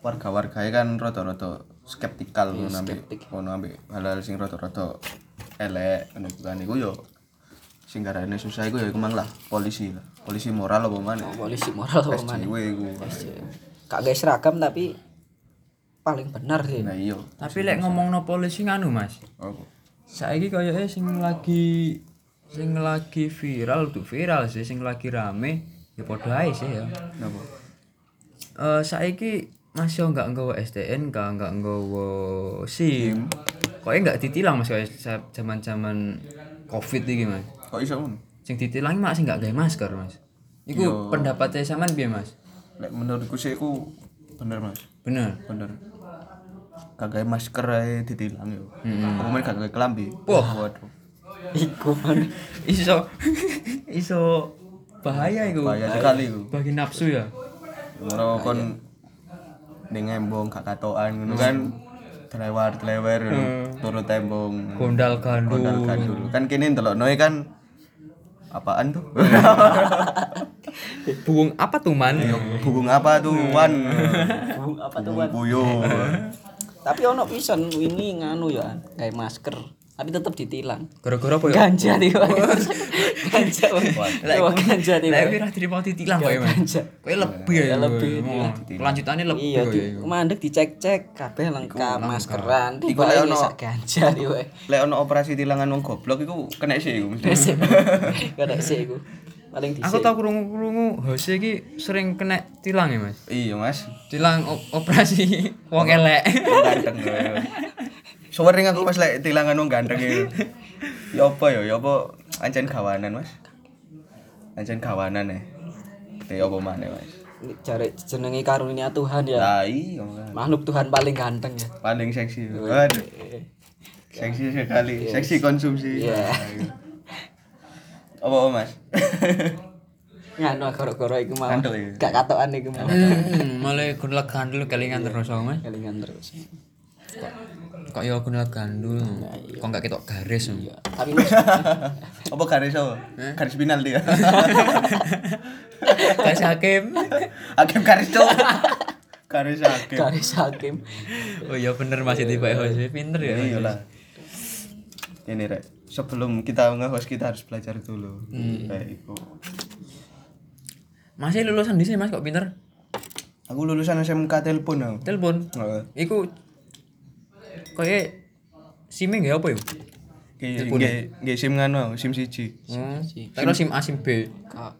warga-warganya kan rada-rada skeptikal ngono ambek ngono ambek hal-hal sing rada-rada elek ngono kan. Iku yo sing garane susah iku ya iku mang lah polisi lah. Polisi moral apa mana
polisi moral apa mana
SJW iku.
Kak guys seragam tapi paling benar sih.
Nah iya.
Tapi lek ngomongno polisi nganu, Mas.
apa
Saiki kayaknya sing lagi sing lagi viral tuh viral sih sing lagi rame ya padha ae sih ya.
napa
Eh saiki masih nggak nggawa STN, nggak nggak nggawa SIM. Kok nggak ditilang Mas kayak zaman-zaman Covid iki Mas.
kok iso
Sing ditilang mak sing nggak gawe masker Mas. Iku pendapatnya sampean piye Mas?
lek menurutku sih iku bener mas
Bener.
bener kagak masker ae ditilang yo. Apa men kagak kelambi.
Wah.
waduh.
Iku.
Iso. Iso bahaya iku.
bahaya sekali iku.
Bagi nafsu ya.
ngono kon ning embong gak katokan ngono kan. Telewer telewer turut tembong.
Gondal gandul.
gondal gandul. Kan kene ndelokno kan. Apaan tuh?
Buung apa tuh man?
bungung apa tuh wan?
Bung, apa tuh Wan?
puyuh
tapi ono pisan ini nganu ya kayak masker tapi tetap ditilang
Gara-gara apa ya?
ganja nih Wan. ganja. Coba ganja nih
Lah
Wan.
kuwi ra dirimo ditilang kok ya,
ganja
Kowe lebih ya.
Ya, lebih,
Oh, Kelanjutannya lebih
iya
ya.
mandek dicek-cek kabeh lengkap maskeran
Iku lek ono-
ganja nih
lek ono operasi tilangan wong goblok iku kena sih iku
Sip. Kada sih iku. Paling dhisik.
Aku tau krungu-krungu Hose iki sering kena tilang ya, Mas.
iya mas
Tilang operasi wong elek.
Wong ganteng. Sewering aku pas lek tilangan wong ganteng ya. Ya apa ya? Ya apa ancen kawanan, Mas? Ancen kawanan ya. Ya apa maneh, Mas?
Cari jenenge karunia Tuhan ya.
Lah iya.
Makhluk Tuhan paling ganteng ya.
Paling seksi. Waduh. Seksi sekali. Seksi konsumsi.
Iya.
Apa Mas?
Nganu goro-goro iku mau.
Kantuk ya?
Gak katokan iku mau.
Hmm, malah gunung gandul kelingan terus kok, Mas.
Kelingan terus.
Kok ya gunung gandul. Kok enggak ketok garis.
Iya. Tapi Mas,
apa garis apa? Garis penalti ya.
Garis hakim.
Hakim garis cowok. Garis hakim.
garis hakim.
Oh iya bener masih tiba Hose. Pinter ya.
Ya iyalah. Ini rek, sebelum kita nge-host kita harus belajar dulu. Kayak itu.
Masih lulusan di sini Mas kok pinter?
Aku lulusan SMK telepon aku.
Telepon.
Heeh.
Iku kayak SIM nggak apa ya?
Nggih nggih SIM ngono, SIM siji.
Hmm. Terus SIM A SIM B.
Kak.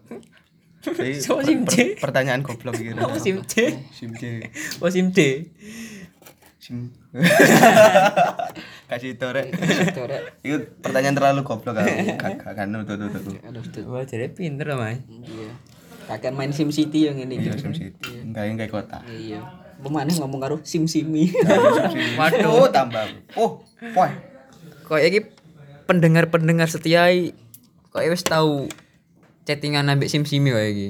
Jadi,
So, SIM C.
per- pertanyaan goblok iki.
Apa SIM C?
SIM C.
Oh SIM D.
SIM. Kasih itu rek.
Itu
pertanyaan terlalu goblok aku. Gak gak kan tuh tuh tuh.
Aduh, tuh.
Wah jadi pinter lah Mas.
Iya. Kakek main Sim City yang ini.
Iya SIM siji. Enggak yang kayak kota.
Iya. Pemane ngomong karo Sim Simi.
Waduh, tambah. Oh, wah.
Kayak iki pendengar-pendengar setia i- kok wis tahu chattingan ambek SIM Simi kayak iki.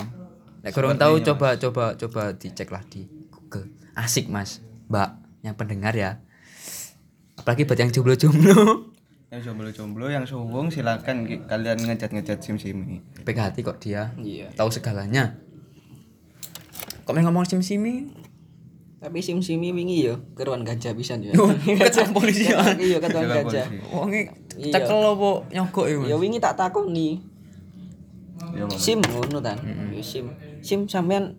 Nek kurang tahu coba coba coba dicek lah di Google. Asik Mas, Mbak yang pendengar ya. Apalagi buat yang jomblo-jomblo.
Yang jomblo-jomblo yang sowong silakan kalian ngecat-ngecat SIM simi.
Baik hati kok dia.
Iya.
Tahu segalanya. Kok main ngomong SIM Simi?
Tapi Sim Simi wingi yo keruan gajah pisan ya.
Ketua polisi.
Iya, ketuan
Jaga
gajah.
Wonge
Iya.
cekel apa nyogok ya?
Ya wingi tak takoni.
Ya, Mama.
SIM ngono tan. Ya, SIM. SIM sampean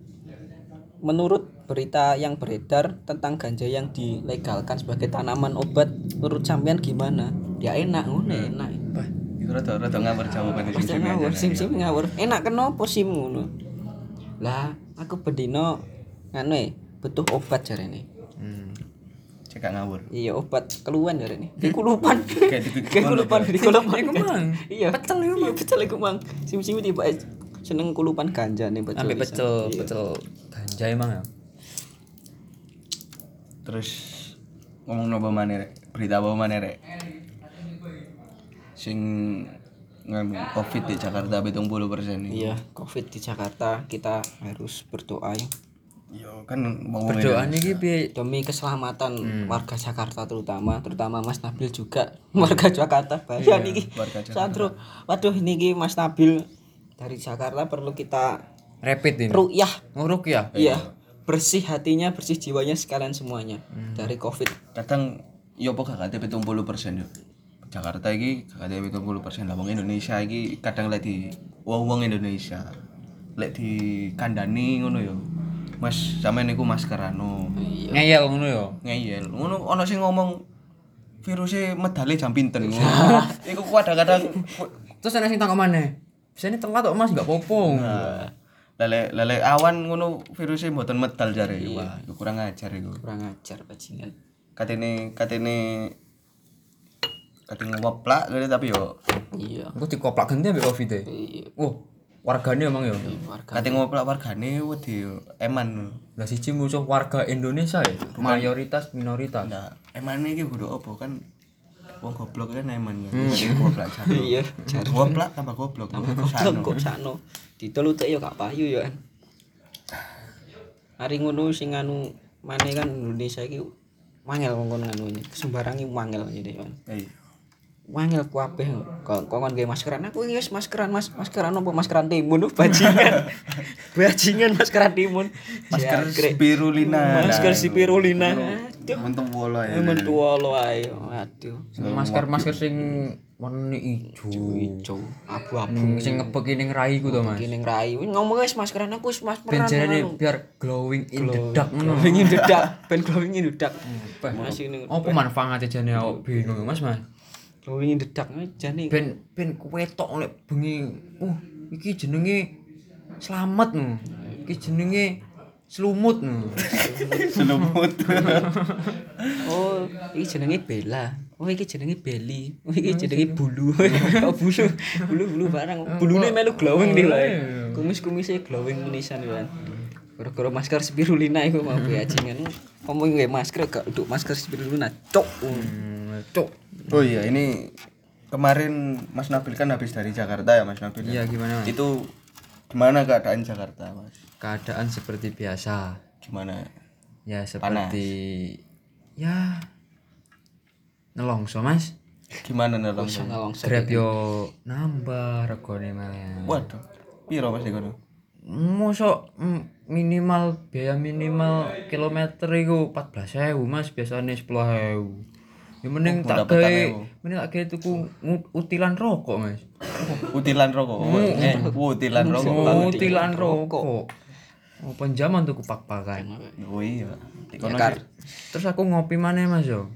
menurut berita yang beredar tentang ganja yang dilegalkan sebagai tanaman obat menurut sampean gimana? Ya enak ngono enak.
Wah, itu rada rada ngawur jawaban SIM simi.
ngawur, sim sim ngawur. Enak kenapa sim ngono? Lah, aku bedino nganu e, butuh obat jarene.
Hmm.
Cek gak ngawur.
Iya obat keluhan
di-
Kayak kulupan dikulupan.
Iku mang.
Iya.
Pecel
Iya pecel iku mang. Sim sim tiba seneng kulupan ganja nih pecel. Pisan.
pecel,
Iya.
pecel ganja emang ya.
Terus ngomong apa mana rek? Berita apa mana rek? Sing nganu covid di Jakarta betung puluh persen nih.
Iya, Covid di Jakarta kita harus berdoa ya.
Yo kan mau
Berdoa iki piye?
demi keselamatan warga Jakarta terutama terutama Mas Nabil juga warga Jakarta bahaya niki
warga Jakarta.
Sandro waduh niki Mas Nabil dari Jakarta perlu kita
Rapid ini.
rukyah
Nguruk ya?
iya bersih hatinya bersih jiwanya sekalian semuanya dari Covid
kadang yo apa gak betung puluh persen yo. Jakarta iki gak puluh persen lah. Wong Indonesia iki kadang lek di wong wong Indonesia lek di kandani ngono yo. Mas sampean niku maskerano.
Ngeyel ngono ya.
ngeyel ngono ana sing ngomong virusnya medale jam pinten ngono iku kadang-kadang
Terus ana sing takok maneh. Bisane telat kok Mas enggak popo.
Lele lele awan ngono virusnya mboten medal jare. Wah iku kurang ajar iku.
Kurang ajar bajingan.
Katene katene katene ngoplak gitu tapi yo.
Iya.
Engko dikoplak ganti ambek Covid e.
iya.
Oh, wargane emang ya.
warga
katene ngoplak wargane wedi yo eman.
Lah siji musuh warga Indonesia ya. Mayoritas minoritas.
nah eman iki kudu opo kan wong goblok kan eman kan Jadi goblok jare
iya.
Goblok tambah goblok.
Goblok kok sakno ditelutek ya gak payu ya kan. Hari ngono sing anu maneh kan Indonesia iki wangel ngomong anu ini sembarangi wangel jadi kan.
Iya
wangel kabeh. Kok kok gawe maskeran? Aku wis maskeran Mas. Maskeran apa? Maskeran timun bajingan. Bajingan maskeran timun.
Masker spirulina.
Masker spirulina.
Itu mentu bola ya
Emang tua lo ayo aduh.
Masker-masker sing warna ijo.
hijau abu-abu.
Ning sing ngebeki ning raiku to, Mas.
gini rai. Ngomong guys maskeran aku wis maskeran
jarene biar glowing in the dark
glowing. in the dark. Ben glowing in the dark.
Apa manfaatnya jane awak bingung Mas, Mas.
Glowing in the dark jane
Ben ben kewetok lek bengi. Uh, iki jenenge selamat no. Iki jenenge selumut no.
selumut.
Oh iki jenenge Bella. Oh iki jenenge Belly oh iki jenenge bulu. Oh bulu? Bulu bulu barang. Bulune melu glowing nih wae kumis kumisnya glowing menisan kan gara-gara masker spirulina iku mau bajingan ngomong gue masker gak untuk masker spirulina cok.
Hmm, Cuk.
Oh iya ini kemarin Mas Nabil kan habis dari Jakarta ya Mas Nabil
Iya gimana, Mas?
itu gimana keadaan Jakarta Mas
Keadaan seperti biasa.
gimana
Ya seperti ya nelongso, Mas.
gimana
sana langsung
Grab yo nambah regane malah.
waduh piro Mas kono
Mosok minimal biaya minimal kilometer iku 14.000 Mas, biasanya 10.000. Ya mending tak
dapat
gawe,
10.000.
mending tak gawe tuku utilan rokok, Mas.
utilan rokok eh utilan rokok
Oh, utilan rokok. Oh, penjaman tuku pak-pakan.
oh iya.
Terus aku ngopi mana Mas yo?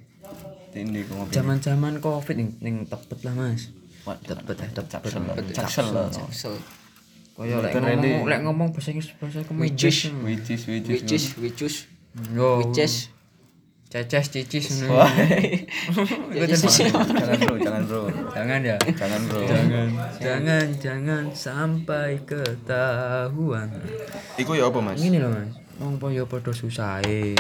ini kok ngopi
Zaman-zaman Covid ning, ning tepet lah, Mas. Tepet eh tepet.
caksel
Jaksel
Kaya lek ngomong lek ngomong bahasa Inggris bahasa Kemencis.
which is which is
which is which is
Yo.
which is
Ceces cicis.
Wah. jangan bro jangan bro
Jangan ya.
jangan bro
Jangan, jangan, jangan sampai ketahuan.
iku ya apa Mas
Ini loh mas, wong yo podo susahe.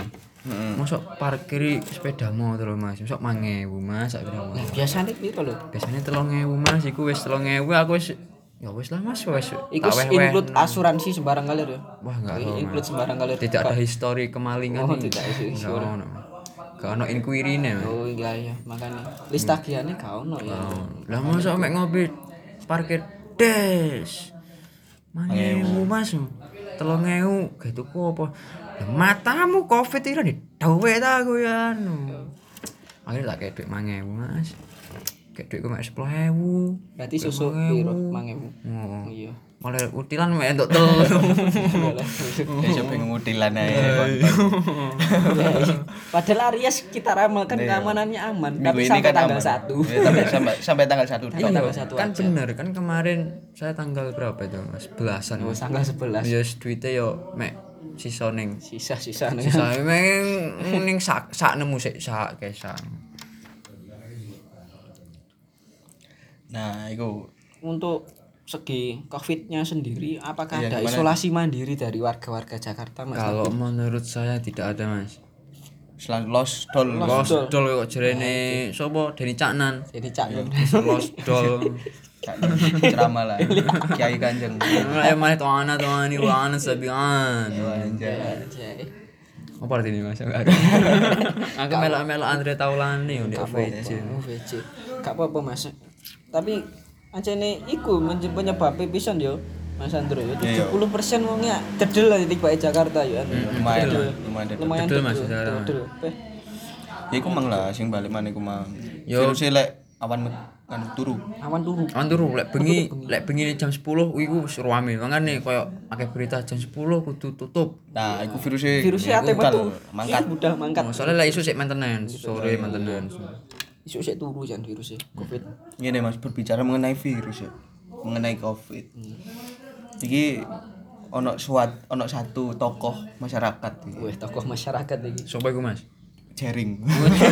Heeh.
Masuk parkir sepeda motor loh mas, masuk mangewu mas, sak pira mas.
piro lho
Biasanya telung ewu mas, iku wis telung ewu, aku wis ya wis lah mas, wis.
Iku include asuransi sembarang kali ya.
Wah enggak tahu
Include sembarang kali.
Tidak ada histori kemalingan
Oh, tidak ada
ono. Gak ono inquiry nih mas.
Oh iya iya, makanya list tagihannya gak ono ya.
Lah masa mek ngopi parkir des. Mangewu Mas. Telung ewu gawe tuku apa? Lah matamu Covid iki di dhuwit ta aku ya anu. Akhirnya tak kayak duit mangewu Mas. Kayak duitku mek 10.000.
Berarti susu piro mangewu.
Oh.
Iya.
Oleh utilan mek entuk telu.
ya siapa yang ngutilan aja
Padahal Aries kita ramalkan keamanannya aman, tapi sampai
kan
tanggal
aman.
1.
Ya, sampai sampai tanggal satu
Sampai tanggal 1
kan bener kan kemarin saya tanggal berapa itu Mas? Belasan.
Oh, tanggal 11.
Ya duitnya yo mek sisa ning
Sisa-sisa nih.
sisa ning ning sak sak nemu sik sak kesang.
nah itu
Untuk segi COVID-nya sendiri apakah
Iya,
ada
gimana?
isolasi mandiri dari warga-warga Jakarta Mas?
Kalau menurut saya tidak ada mas.
Selain
Los dol kok jerene sopo Deni Caknan.
Jadi cak
Los dol.
ceramah lah kiai kanjeng
Ayo mari tuana tuani wana sabian.
Anjay.
Apa artinya mas? Aku melok-melok Andre Taulani di OVJ.
Oh, VC. Gak apa-apa Mas. Tapi ancene iku penyebab pisan yo. Mas Andro ya 70% wongnya cedel lah titik bae Jakarta ya.
lumayan lah lumayan
Lumayan
Cedel, Mas.
Beh,
ya iku mang lah sing balik mana iku mang
Yo.
virusnya lek awan kan turu
Awan turu.
Kan turu lek bengi lek bengi jam 10 iku wis rame. Mangane koyo akeh berita jam 10 kudu tutup.
nah iku virusnya
Virusnya ate metu.
mangkat
Budal mangkat.
Oh, soalnya lah isu sik maintenance, sore maintenance.
Isu sik turu jan virusnya Covid.
ini mas berbicara mengenai virus ya mengenai covid iki ono suat ono satu tokoh masyarakat iki.
Weh, tokoh masyarakat iki.
Sopo iku Mas?
jaring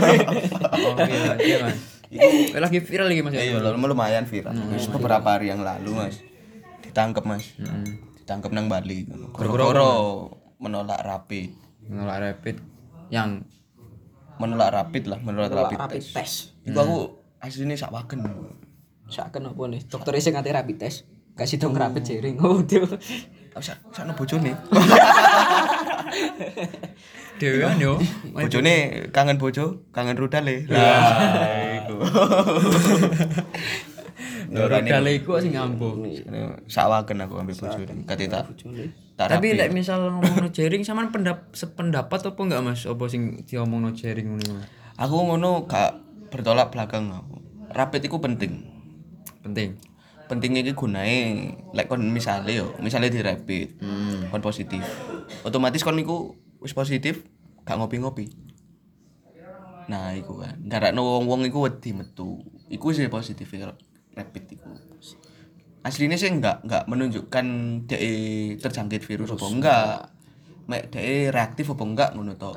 Oh iya, iya Mas. Iku lagi viral lagi Mas. ya?
iya lum- lumayan viral Wis beberapa hari yang lalu mas ditangkap mas ditangkap nang Bali Goro-goro menolak rapid
Nolak rapid yang
menolak rapid lah menolak rapid,
Rapid
test.
test.
Iku aku aslinya sak waken
Saken apa nih? Dokter sing ngate rapid test. Kasih dong rapid jaring. Oh, dia.
aku sak sak bojone
dewean yo.
bojone kangen bojo kangen rudale lah iku
Rudal iku sing ngambung.
sak waken aku ambil bojone kate tak
Tapi lek misal ngomongno jaring sampean pendap sependapat apa enggak Mas? Apa sing diomongno jaring ngono Mas?
aku ngono gak bertolak belakang aku. Rapid iku penting.
Penting.
pentingnya iki gunae lek kon misale yo misale di rapid kon positif. Otomatis kon iku wis positif gak ngopi-ngopi. Nah iku kan. Karena wong-wong iku wedi metu. Iku sih positif rapid iku aslinya sih enggak enggak menunjukkan dia terjangkit virus apa enggak mek dia reaktif apa enggak ngono to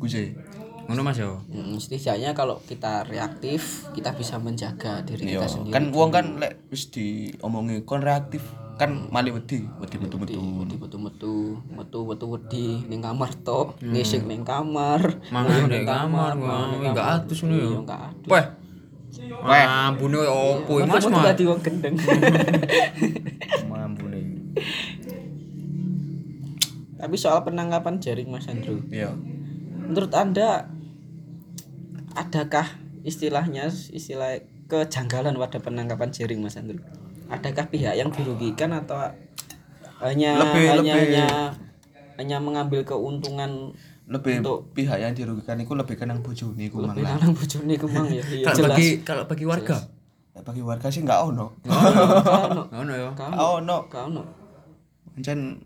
gue sih
Ngono Mas yo.
Hmm, setidaknya kalau kita reaktif, kita bisa menjaga diri
Yo,
kita sendiri.
kan wong kan lek wis diomongi kon reaktif kan mali wedi wedi metu-metu
Wedi metu-metu, metu-metu wedi ning kamar to, ngisik ning kamar,
Mangan ning kamar, ngono enggak atus ngono yo.
Iya, enggak atus.
Weh. Weh, ambune opo iki Mas? Mas?
dadi wong gendeng.
mampu nih
Tapi soal penangkapan jaring Mas Andrew,
iya
menurut Anda adakah istilahnya istilah kejanggalan pada penangkapan jaring Mas Andrew? Adakah pihak yang dirugikan atau hanya
Lebih-
hanya
lebih-
hanya hanya mengambil keuntungan
lebih
Untuk-
pihak yang dirugikan itu lebih kenang bojone iku mang
lebih
lah
lanang bojone kemang ya iya
Kalau
jelas
bagi kalau bagi warga.
Lek bagi warga sih enggak ono
Kano,
Ngono yo.
oh no
kano.
pancen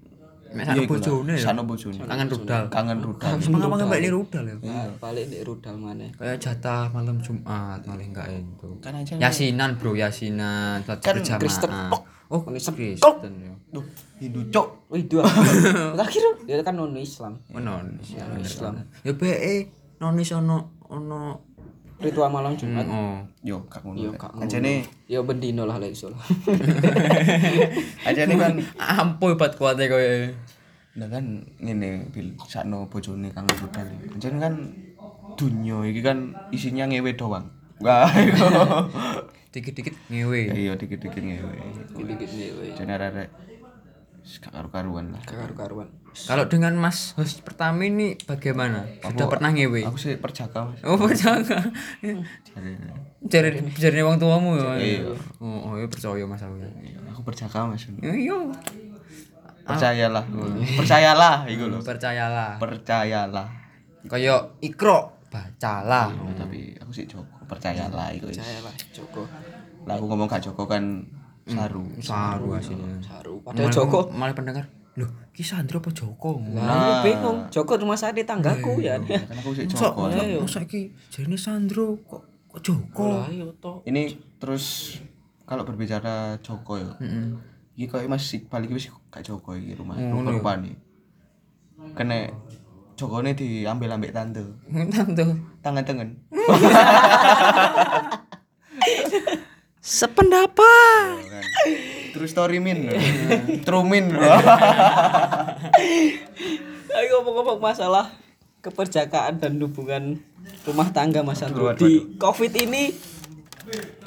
Mek sana bojone ya.
sano bojone
Kangen rudal.
kangen rudal
Semangat banget balik rudal ya.
Balik di rudal mana?
Kayak jatah malam Jumat malah enggak itu.
kan aja
Yasinan bro, yasinan
Kan
berjamaah.
Kristen.
Oh,
Kristen.
Ya.
Duh, Hindu cok
Wih dua. Terakhir dia kan non Islam.
Menon. Islam. Ya be nonis ono ono
Ritual malam Jumat.
oh.
yo kak ngono
Yo kak
Anjane
Ya bendino lah lek iso.
anjane kan
Ampuh bat kuate koyo.
nah kan ngene bil sakno bojone kangen rudal anjane kan dunya iki kan isinya ngewe doang wah.
Dikit-dikit ngewe.
iya dikit-dikit ngewe
Dikit nih weh.
jadi arek karu-karuan lah
Karu-karuan.
Kalau dengan Mas host pertama ini bagaimana? Sudah pernah ngewe?
aku sih perjaka mas
Oh.
Jadi,
Cari cari wong tuamu ya. Oh, oh ya percaya Mas aku. ya.
aku perjaka mas
Iya.
percayalah percayalah iku lho
Percayalah.
percayalah
Kayak ikro bacalah.
Oh, tapi aku sih Joko percayalah iku wis.
Saya lah Joko.
lah aku ngomong gak Joko kan saru
Saru aslinya.
Saru. Padahal Joko.
malah pendengar. Loh, ki Sandro apa Joko?
Nah, aku bingung. Joko cuma saya di tanggaku ya.
kan aku sih
Sok,
Joko
masa iki jarine Sandro kok kok Joko?
Ini terus kalau berbicara Joko ya
Heeh.
iki koyo Mas Iqbal iki wis gak Joko iki rumah
Oh,
rupa rupane kena Jokone diambil ambek tante
Tante.
tangan tangan
Sependapat.
True story min. True min.
Ayo ngomong-ngomong masalah keperjakaan dan hubungan rumah tangga Mas Andro. Di Covid ini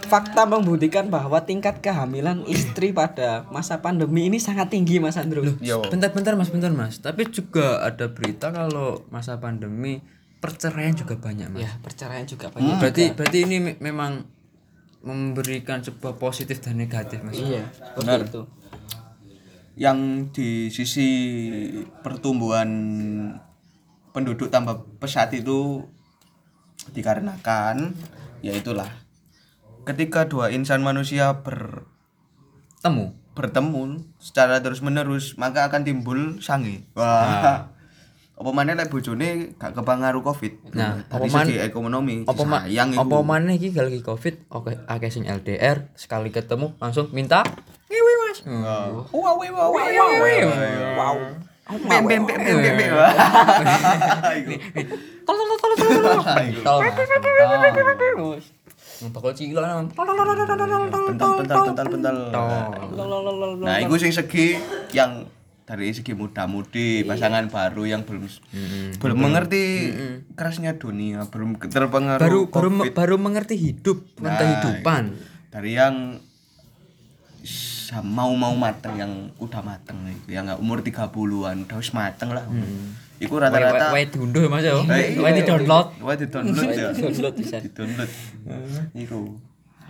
fakta membuktikan bahwa tingkat kehamilan istri pada masa pandemi ini sangat tinggi Mas Andro.
Bentar-bentar mas, bentar mas. Tapi juga ada berita kalau masa pandemi perceraian juga banyak mas.
Ya, perceraian juga banyak.
Berarti berarti ini me- memang memberikan sebuah positif dan negatif mas.
Iya,
Benar.
itu.
Yang di sisi pertumbuhan penduduk tambah pesat itu dikarenakan ya itulah ketika dua insan manusia ber
Temu.
bertemu secara terus menerus maka akan timbul sange wah apa mana lek bojone gak kepengaruh covid
Nah, apa man-
segi ekonomi
Apa
sayang iku.
apa maneh iki kalau lagi Covid, oke akeh sing LDR, sekali ketemu langsung minta ngewe mas.
Wah, wah, wah, wow. Bem, bem, bem, bem, bem, bem.
Tol tol tol tol tol tol. Tol mas. tol. Yang bakal cilo nang.
Bental, bental, bental.
Tol.
Nah, itu sing segi yang dari segi muda-mudi pasangan baru yang belum belum mengerti kerasnya dunia, belum terpengaruh
Baru baru
COVID.
baru mengerti hidup,
Nah,
kehidupan.
dari yang mau-mau mateng yang udah mateng yang nggak umur 30-an udah wis mateng lah itu rata-rata
Wae diunduh Mas yo.
Eh,
Wae di download.
Wah di download ya.
Download bisa.
Di download. Iku.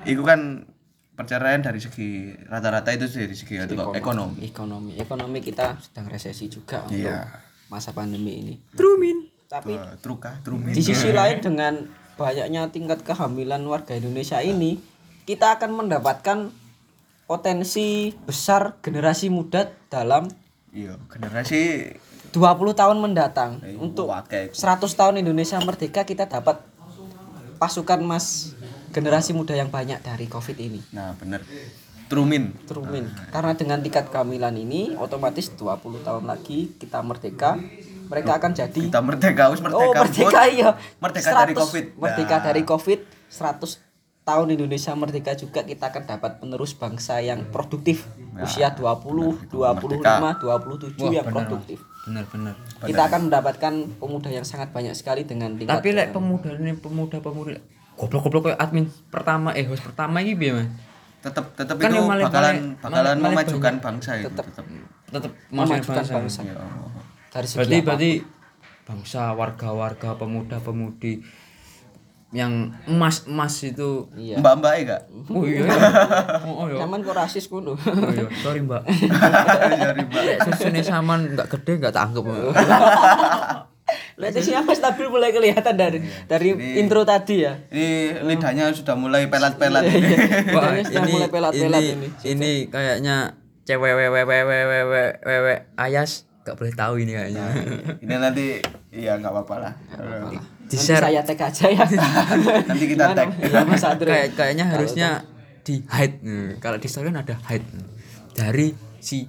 Iku kan perceraian dari segi rata-rata itu dari segi itu kok, ekonomi.
Ekonomi, ekonomi kita sedang resesi juga untuk
Iya.
masa pandemi ini.
Trumin.
Tapi
Truka, trumin.
di sisi lain dengan banyaknya tingkat kehamilan warga Indonesia ini, kita akan mendapatkan potensi besar generasi muda dalam
Iya, generasi
20 tahun mendatang.
eh,
Untuk
wakai.
100 tahun Indonesia merdeka kita dapat pasukan mas generasi muda yang banyak dari Covid ini.
Nah, bener. Trumin.
Terumin. Karena dengan tingkat kehamilan ini otomatis 20 tahun lagi kita merdeka, mereka akan jadi
Kita merdeka, wis merdeka.
Oh, merdeka
Bud.
iya.
Merdeka dari
100
Covid.
Merdeka
Nah.
dari Covid 100 tahun Indonesia merdeka juga kita akan dapat penerus bangsa yang produktif. Usia 20, 25, 27 yang produktif.
Bener bener.
Kita akan mendapatkan pemuda yang sangat banyak sekali dengan tingkat
Tapi lek pemuda ini pemuda pemuda goblok-goblok kayak admin pertama eh host pertama ini piye Mas?
tetap tetap
Kan
itu
malah-
bakalan bakalan
malah
memajukan bangsa itu tetap.
Tetap
memajukan
bangsa.
bangsa.
Iya.
dari segi
Berarti
apa?
berarti bangsa warga-warga pemuda-pemudi yang emas-emas itu
Iya.
Mbak-mbak ya gak?
Oh iya. Oh, iya.
Zaman kok rasis kuno.
Oh iya, sorry Mbak.
Iya, Mbak.
Lek susune saman enggak gede enggak tangkep.
Lihat sini apa stabil mulai kelihatan dari dari intro tadi ya.
Ini lidahnya sudah mulai pelat-pelat.
Wah,
Lidahnya sudah
ini,
mulai pelat-pelat
ini,
ini.
ini kayaknya cewek wewe wewe wewe wewe ayas gak boleh tahu ini kayaknya.
Ini nanti iya nggak apa-apa lah.
Di
Nanti
share
saya tag aja ya.
Nanti kita tag.
Iya Mas Adri.
kayak kayaknya harusnya di hide. Nah, Kalau di story kan ada hide dari si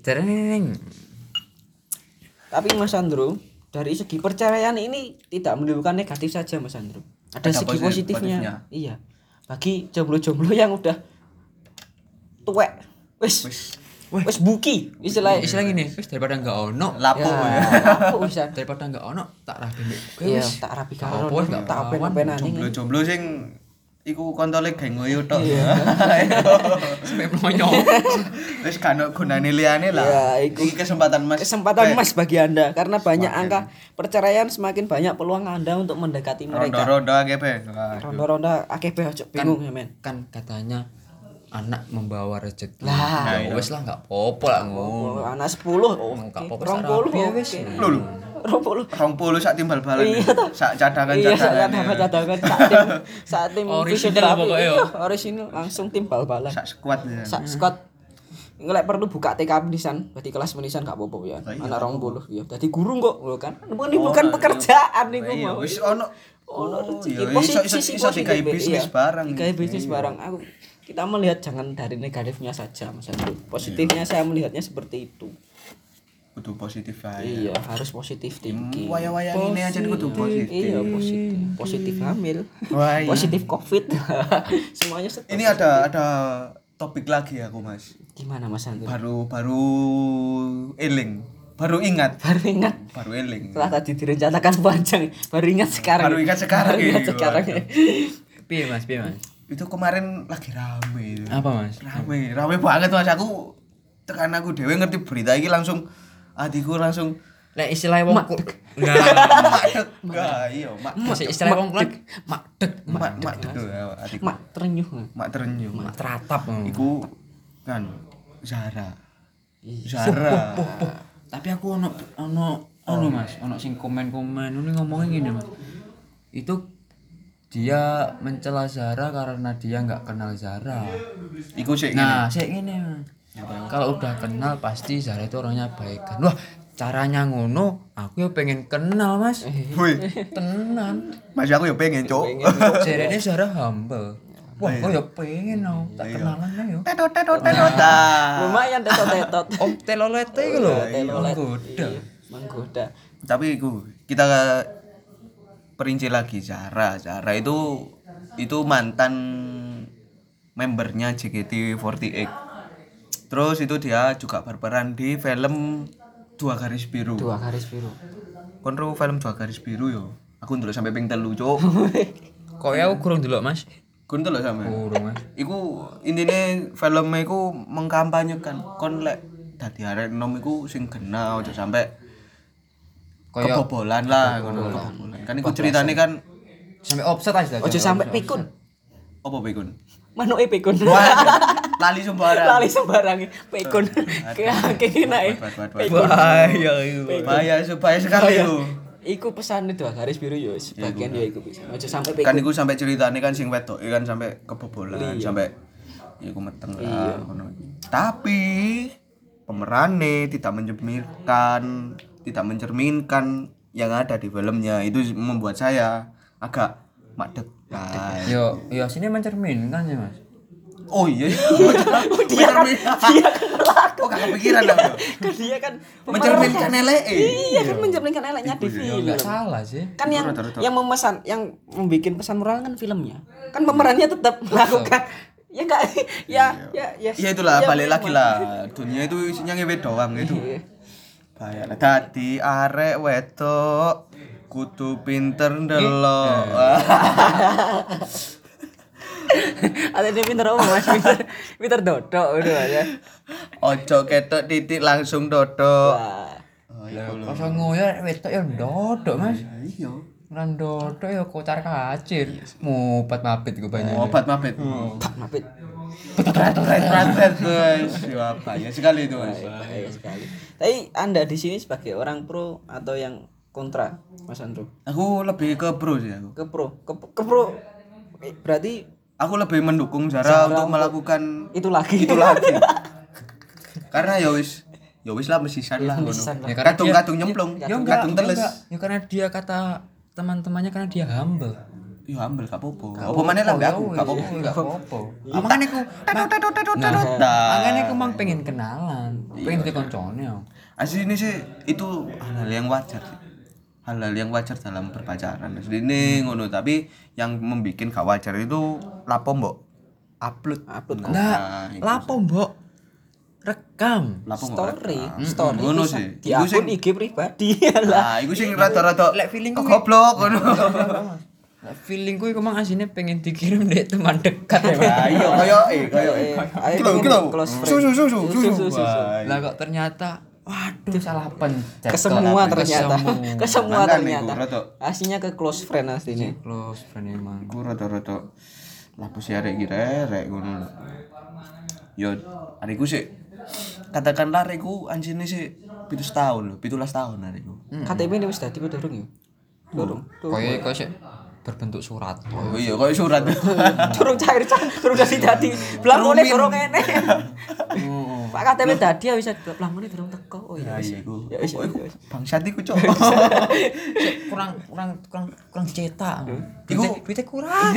Tereneng.
Tapi Mas Andro, dari segi perceraian ini tidak menimbulkan negatif saja Mas Andro. Ada,
Ada
segi
positif-
positifnya.
positifnya.
Iya. Bagi jomblo-jomblo yang udah tuwek, wis wis buki istilahnya.
Istilah gini, wis daripada enggak ono,
Lapo
Ya,
ya.
apa bisa?
daripada enggak ono tak rapi mbek.
Iya, tak rapi karo. Tak ini.
Jomblo-jomblo sing iku kontole geng ngoyo tok.
Sampai melonyo.
Wis kan gunane liyane lah.
Ya, iku.
Iki kesempatan Mas.
Kesempatan emas bagi Anda karena banyak angka perceraian semakin banyak peluang Anda untuk mendekati mereka.
Rondo-rondo akeh be.
Ronda-ronda akeh be ojo bingung ya men.
Kan katanya anak membawa rezeki.
Lah.
Ya wis lah enggak apa-apa lah ngono.
Oh, anak 10 oh,
Nggak apa-apa,
Rong puluh,
ya,
oke.
wis.
Lho,
Rong puluh.
rong puluh sak timbal balan.
Iya.
Sak cadangan
Iya,
cadangan.
saat cadangan saat tim saat tim
Original pokoknya,
Iya, original langsung tim bal-balan.
Sak squad ya.
Sak squad ngelek perlu buka TK menisan, berarti kelas menisan gak apa-apa ya.
iya,
Anak rong puluh ya. Jadi guru kok lho kan. Menimbulkan pekerjaan niku
Iya,
mau.
wis ono
ono
Oh,
rezeki
iya,
positif
iso- iso-
sisi
iso
positif
digawe
Be.
bisnis
Iya,
barang.
digawe bisnis barang aku kita melihat jangan dari negatifnya saja Mas Andrew. Positifnya saya melihatnya seperti itu.
kudu positif aja.
Iya, harus positif thinking.
Waya-waya ini aja kudu positif.
Iya, positif. Positif hamil.
Wah, iya.
Positif Covid. Semuanya set-
Ini ada ada topik lagi aku mas
Gimana Mas Andri?
baru baru eling baru ingat
Baru ingat
baru eling
setelah tadi direncanakan panjang, baru ingat sekarang.
Baru ingat sekarang
Baru ingat
ini,
sekarang.
waduh.
Piye Mas, piye Mas?
Itu kemarin lagi rame itu.
Apa Mas?
rame rame banget mas. Aku tekan aku dewe ngerti berita ini langsung hatiku langsung
Lek istilah wong. Nah,
madek enggak iya mak
masih istilah wong ku mak dek,
mak mak dek ya,
Mak terenyuh.
mak terenyuh.
Mak teratap.
iku kan Zara.
Iya.
Zara.
Tapi aku ono ono ono Mas, ono sing komen-komen. Ini ngomongin gini Mas. Itu dia mencela Zara karena dia nggak kenal Zara.
iku sih
Nah, saya Mas. Kalau udah kenal pasti Zara itu orangnya baik kan. Wah, caranya ngono, aku ya pengen kenal Mas.
Wih,
Tenan.
mas aku ya pengen cok
Jarene Zara humble. Wah, kok ya pengen aku tak kenalan lah yo.
tetot tetot tetot Ah.
Lumayan tetot-tetot.
Om telolete iku lho.
Telolet.
Menggoda.
Iya, Menggoda.
tapi iku kita perinci lagi Zara Zara itu itu mantan membernya JKT48 terus itu dia juga berperan di film dua garis biru.
Dua garis biru.
kon ro film dua garis biru yo. Aku ndelok sampai ping telu cuk.
Kok ya aku kurang delok Mas?
kon ndelok sampe?
Kurang Mas.
iku intine filmnya iku mengkampanyekan. Kon lek dadi arek nom iku sing aja sampai
Kayak
kebobolan lah ngono kan iku ceritane kan
sampai offset aja.
Ojo sampai pikun.
apa pikun
Manuke pikun.
lali sembarang
Lali sembarang pikun. Kayak kena ya.
Buat, buat, buat.
bahaya
bahaya supaya sekali itu
Iku pesan itu garis biru yo sebagian ya iku bisa. Ojo sampai
kan
pikun.
iku sampai ceritane kan sing wedok kan sampai kebobolan sampai iku meteng lah ngono tapi pemerannya tidak mencerminkan tidak mencerminkan yang ada di filmnya. Itu membuat saya agak madep Nah,
Yo, yo sini mencerminkan ya Mas.
oh iya
Dia kan dia kan pelaku.
oh gak kepikiran aku?
Kan dia kan
mencerminkan elek
Iya kan mencerminkan elaknya di film.
enggak salah sih.
kan yang yang memesan yang membuat pesan moral kan filmnya. Kan pemerannya tetap melakukan. Ya enggak? Ya ya ya.
Ya itulah
ya,
balik lagi
memang.
lah. Dunia itu isinya ngewe doang gitu lah tadi arek wedok kudu pinter ndelok
ada dia pinter apa mas pinter pinter dodok udah ya
ojo ketok titik langsung dodok
Wah.
oh, iya
Pas ngoyo wedok ya ndodok Mas.
iya
Ora ndodok ya kocar kacir. Mupat mapit gue banyak.
obat mabet
Pak mapit
Ya bahaya sekali itu mas
bahaya sekali tapi anda di sini sebagai orang pro atau yang kontra mas Andro?
Aku lebih ke pro sih aku.
Ke pro? Ke, ke pro? Berarti
aku lebih mendukung Zara untuk melakukan
itu lagi.
itu lagi. Karena ya wis ya wis lah mesisan lah ngono.
Ya, karena
kadung nyemplung.
Ya enggak,
kadung
ya
teles.
Ya karena dia kata teman-temannya karena dia humble.
Ya ambil gak apa-apa. Apa maneh lah aku gak apa-apa.
Enggak apa-apa. Ah, Makanya aku Nah, makanya aku mang pengen kenalan, pengen jadi koncone.
Asli ini sih itu hal-hal yang wajar sih. Hal-hal yang wajar dalam berpacaran. Asli ini ngono tapi yang membuat gak wajar itu lapo mbok upload
upload
Nah,
Nah, lapo mbok rekam.
lapo mbok
story
rekam.
story
ngono
bisa
sih.
di
Iku
akun
sing
IG pribadi lah
Nah, iku sing rada-rada
Lek feelingku-
goblok ngono.
Feelingku iku mang asine pengen dikirim dek teman dekat ya.
Nah, iya koyo eh koyo eh.
Ayo
Kilo
close friend.
Susu susu
Susu,
susu.
susu.
Wah,
Lah kok ternyata waduh salah pencet.
ke semua
Ke
ternyata
semua.
ke semua
Makanya
ternyata aslinya ke close friend aslinya
Close friend emang.
Iku rada-rada lapo sih arek iki rek ngono lho. Yo arekku sih katakanlah arekku anjine sih pitu tahun lho, 17 tahun arekku.
KTP ini wis dadi apa durung ya durung
Koyo koyo sik berbentuk surat.
Oh iya koyo surat.
durung cair cair durung dadi dadi blangone durung ngene Pak KTP dadi ya wis blangone durung teko oh iya
Ya
wis
iya iku.
ya wis
Oh,
ya
iku
wis.
Bangsat iku, Cok.
Kurang kurang kurang kurang dicetak.
Iku-
kurang.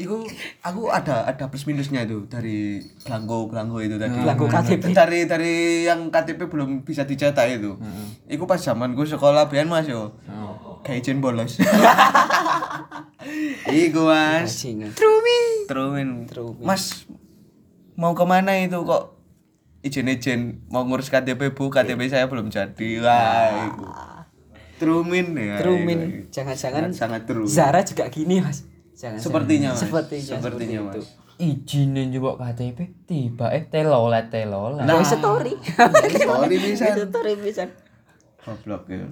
Iku aku ada ada plus minusnya itu dari belangko belangko itu tadi.
Belangko KTP.
Dari dari yang KTP belum bisa dicetak itu. Iku pas zamanku sekolah biyen Mas yo. Kayak izin bolos. Iku Mas. Trumin.
Trumin.
Mas mau ke mana itu kok izin-izin mau ngurus KTP bu KTP saya belum jadi wah itu Trumin ya
Trumin jangan-jangan
sangat true
Zara juga gini mas jangan
sepertinya mas.
Sepertinya
sepertinya
seperti
mas.
izinin coba KTP tiba eh telolet telolet.
Nah, story.
sorry bisa
story bisa.
goblok ya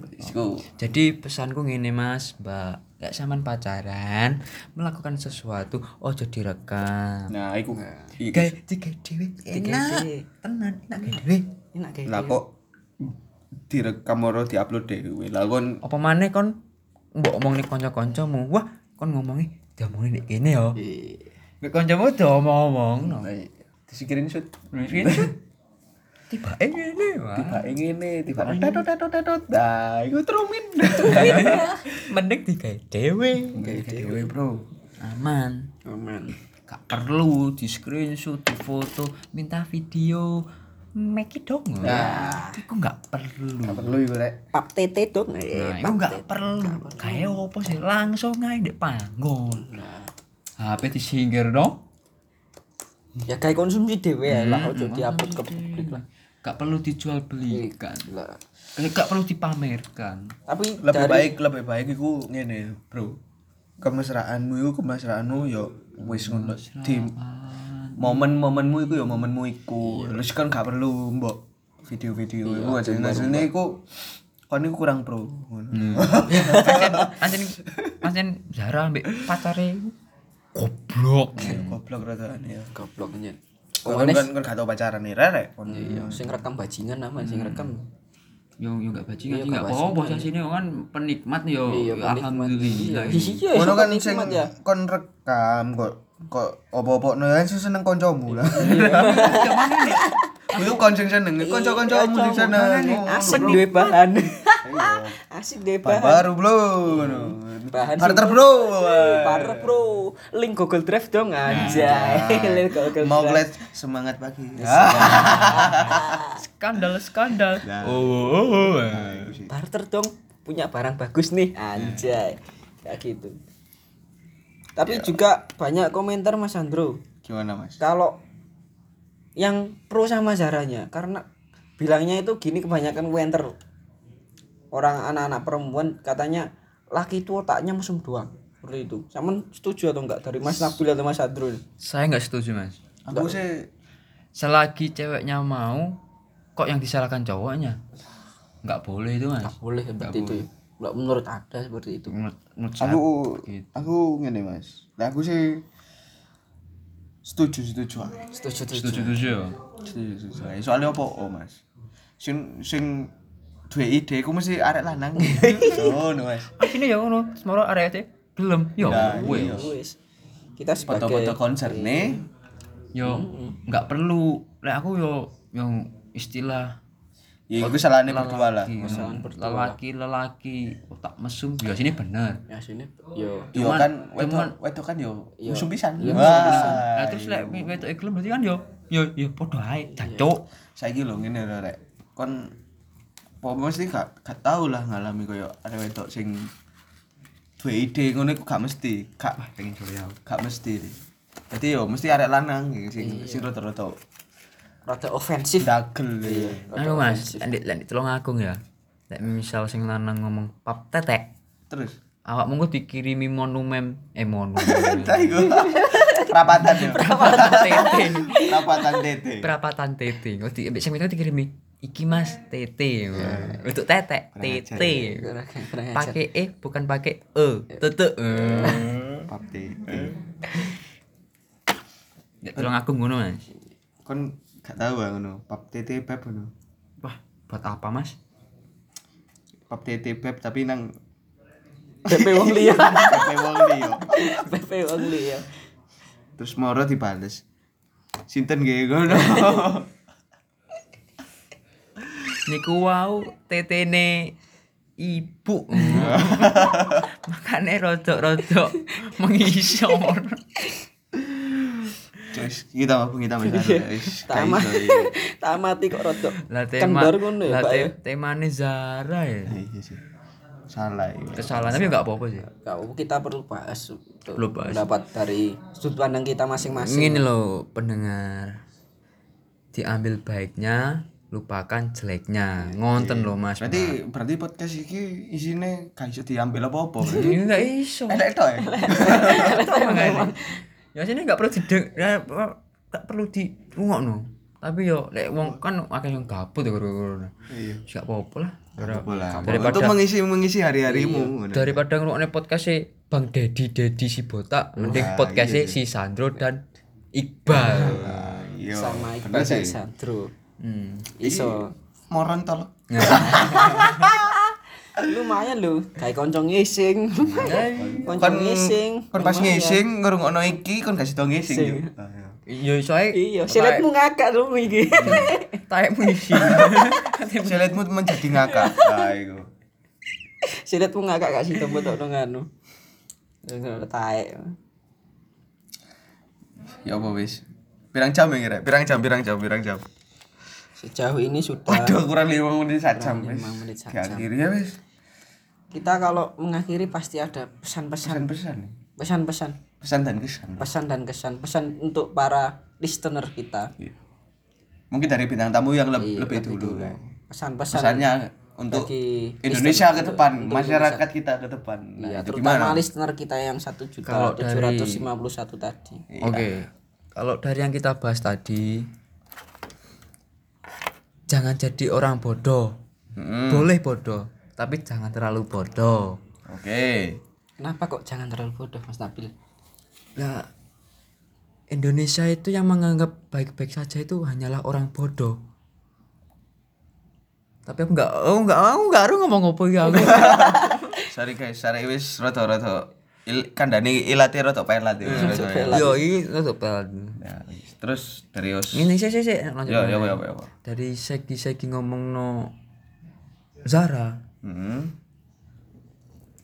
jadi pesanku gini mas mbak. Gak saman pacaran melakukan sesuatu oh jadi rekam
nah. Iku
kayak tiga dewe enak.
dewe.
tenan enak dewe
Enak. kayak
lah kok direkam ora diupload dhewe? Lah kon
apa mana kon? Mbok omong nih konco-koncomu wah kon ngomongi diomongin nek kene yo nek koncomu diomong-omong no.
Disikirin shoot.
Tiba eh wah
tiba ngene tiba tetot tetot tetot nah iku Trumin.
Mending tiga dewe
dhewe bro.
Aman.
Aman.
gak perlu di screenshot di foto minta video make it dong. Nah itu gak perlu.
Gak perlu iku rek.
Pap tete dong.
nah
Eh,
itu gak perlu. Kayak apa sih? Langsung aja di panggon. HP disinggir dong?
Ya kayak konsumsi dewe ya lah ojo diupload ke publik lah.
gak perlu dijual belikan.
Lah.
Kayak gak perlu dipamerkan.
Tapi
lebih
dari
baik lebih baik iku ngene bro. Kemesraanmu iku kemesraanmu yo wis ngono. Di momen-momenmu iku yo momenmu iku. Terus kan gak perlu mbok video-video iku aja. hasilnya iku kon iku kurang pro. Ngono
Pancen pancen pancen Zara ambek pacare goblok.
Goblok rada ya
gobloknya.
kon kan kan gak tau pacaran nih rek. Kon
Iya, sing rekam bajingan nama sing rekam.
yo yo gak bajingan
Iya,
sih gak apa-apa. sih sini kan penikmat yo.
Iya,
alhamdulillah.
Iya,
kan
nikmat
sing
ya.
kon rekam kok kok opo-opo no kan sing seneng kancamu lah Itu kon sing seneng, kanca-kancamu sing seneng.
Asik duwe bahan. Asik duwe bahan.
Baru bro, ngono.
Bahan
Harter bro.
Parah bro, link Google Drive dong anjay. link Google
Mau
Drive.
ngeliat semangat pagi.
skandal skandal oh, oh, oh.
barter dong punya barang bagus nih anjay kayak gitu tapi juga banyak komentar Mas Andro.
Gimana mas?
kalau yang pro sama Zaranya karena bilangnya itu gini kebanyakan komentar orang anak-anak perempuan katanya laki itu otaknya mesum doang. Seperti itu. Sama setuju atau enggak dari Mas Nabil atau Mas Andro? Ini?
saya nggak setuju mas.
Aku sih
selagi ceweknya mau kok yang disalahkan cowoknya? Nggak boleh itu mas.
Boleh seperti itu. ya Nggak menurut ada seperti itu
menurut, menurut
aku
gitu.
aku ngene mas. Nah aku sih setuju setuju ae.
setuju setuju
setuju setuju ya
Setuju. Soalnya apa oh mas? Sing sing duwe ide aku mesti arek lanang. Oh, no mas.
ini ya ngono semua area itu gelem yo
Nah,
weh
iya.
Wis. kita sebagai
Foto-foto konser nih.
yo nggak perlu lek aku yo yang istilah
Ya itu salahnya berdua lah.
lelaki lelaki otak mesum ya sini bener
ya sini yo
Yo kan wedok wedok kan yo
Iya.
musuh pisan.
Iya,
nah terus lek wedok gelem berarti kan yo yo yo podo ae jancuk
Saiki lho ngene lho rek. Kon apa mesti gak gak tau lah ngalami koyo ada wedok sing duwe ide ngono iku gak mesti. Gak
pengen coba
gak mesti. Jadi yo mesti arek lanang sing sing rada-rada
rada ofensif
dagel ya.
anu mas lanjut lanjut tolong agung ya. Lek misal sing lanang ngomong pap tetek.
Terus?
Awak monggo dikirimi monumen eh monumen.
Tah iku. Rapatan yo.
tete
Rapatan tete.
perapatan tete kok di ambek sing dikirimi iki mas tete untuk tetek tete pakai e bukan pakai e. Tete
Pap tete.
ya tolong aku ngono mas.
Kon gak tau ah ngono. Pap tete beb ngono.
wah buat apa mas
Pap tete beb tapi nang
Pepe wong liya
Pepe wong liya.
Pepe wong liya
Terus moro dibales. Sinten nggih ngono.
niku wau tetene ibu makane rodok-rodok mengisor
Kita mau kita bisa. Wis
Tamat.
gak iya.
tamati kok
tema
kendor ngono ya Pak ya
te- temane Zara ya
Iya sih. Salah iya.
kesalahan tapi nggak apa-apa sih
Kau kita perlu bahas untuk
Perlu bahas.
pendapat dari sudut pandang kita masingmasing
ini loh pendengar diambil baiknya lupakan jeleknya ngonten loh mas
berarti berarti podcast iki isine gak iso diambil apa-apa berarti.
ini nggak iso
elek tok ya
ya sini nggak perlu dideng ya, nggak perlu di no tapi yo lek wong kan akeh yang gabut ya karo
iya.
Gak apa-apa lah. Daripada
untuk mengisi mengisi hari-harimu. Ngono.
daripada ngrungokne podcast Bang Dedi Dedi si botak mending podcast si Sandro dan Iqbal.
Ah, iya.
Sama Iqbal dan Sandro.
Hmm.
iso.
moron tol
lumayan lho kayak konco ngising konco
kon
ngising
kon pas ngising ngrungokno iki kon gak sida ngising
Sing.
yo Ah, iya.
iya soalnya
iya siletmu ngakak lho iki
taekmu isi
Siletmu menjadi ngakak. Ah, iku.
siletmu ngakak gak sih tempat tok nganu taek
Ya apa wis? Pirang jam ya kira? Pirang jam, pirang jam, pirang jam.
sejauh ini sudah
Waduh, kurang 5 menit sak jam.
Kurang lima menit sak jam.
Diakhiri ya wis.
Kita kalau mengakhiri pasti ada pesan-pesan
Pesan-pesan.
pesan-pesan
Pesan dan kesan.
pesan dan kesan pesan untuk para listener kita
Iya. Mungkin dari bintang tamu yang leb-
Iya,
lebih dulu.
pesan-pesan
Pesannya untuk Indonesia ke depan,
untuk
masyarakat kita ke depan. Nah,
Iya,
itu
terutama
gimana?
listener kita yang satu
Kalau
juta tujuh ratus lima puluh satu tadi.
oke kalau dari yang kita bahas tadi jangan jadi orang bodoh
Mm-mm.
boleh bodoh tapi jangan terlalu bodoh
Oke.
Kenapa kok jangan terlalu bodoh, Mas Nabil?
Lah Indonesia itu yang menganggap baik-baik saja itu hanyalah orang bodoh. Tapi aku enggak, oh enggak, aku enggak harus ngomong apa ya aku.
Sorry guys, sorry wis rada-rada il kandani ilate rada pelat rada-
Yo iki tetep pelan.
Ya. Terus dari os.
Ini sih sih sih lanjut.
Ya, ya, ya.
Dari segi-segi ngomong no Zara,
Hmm.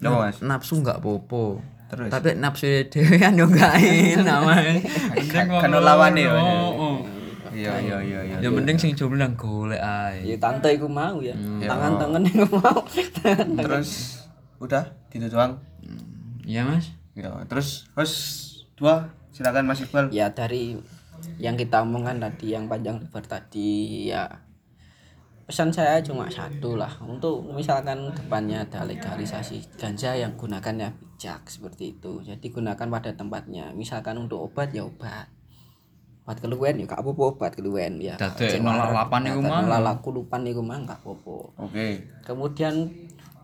Apa, Mas?
nafsu enggak popo.
Terus?
Tapi nafsu dhewean yo enggak enak, Mas.
Kan kan lawane
oh.
Iya, iya, iya, iya.
Ya mending sing jomblo nang golek ae.
Ya tante iku mau ya.
Hmm.
Tangan-tangan iku mau.
Terus udah gitu doang.
Iya, Mas.
Ya, terus host dua silakan Mas Iqbal.
ya dari yang kita omongkan tadi yang panjang lebar tadi ya pesan saya cuma satu lah. Untuk misalkan depannya ada legalisasi ganja yang gunakannya bijak seperti itu. Jadi gunakan pada tempatnya. Misalkan untuk obat ya obat. Obat keluwen ya gak apa-apa obat keluwen ya.
Dadek nolak lapan iku mang.
nolak kulupan iku mang gak apa-apa.
Oke.
kemudian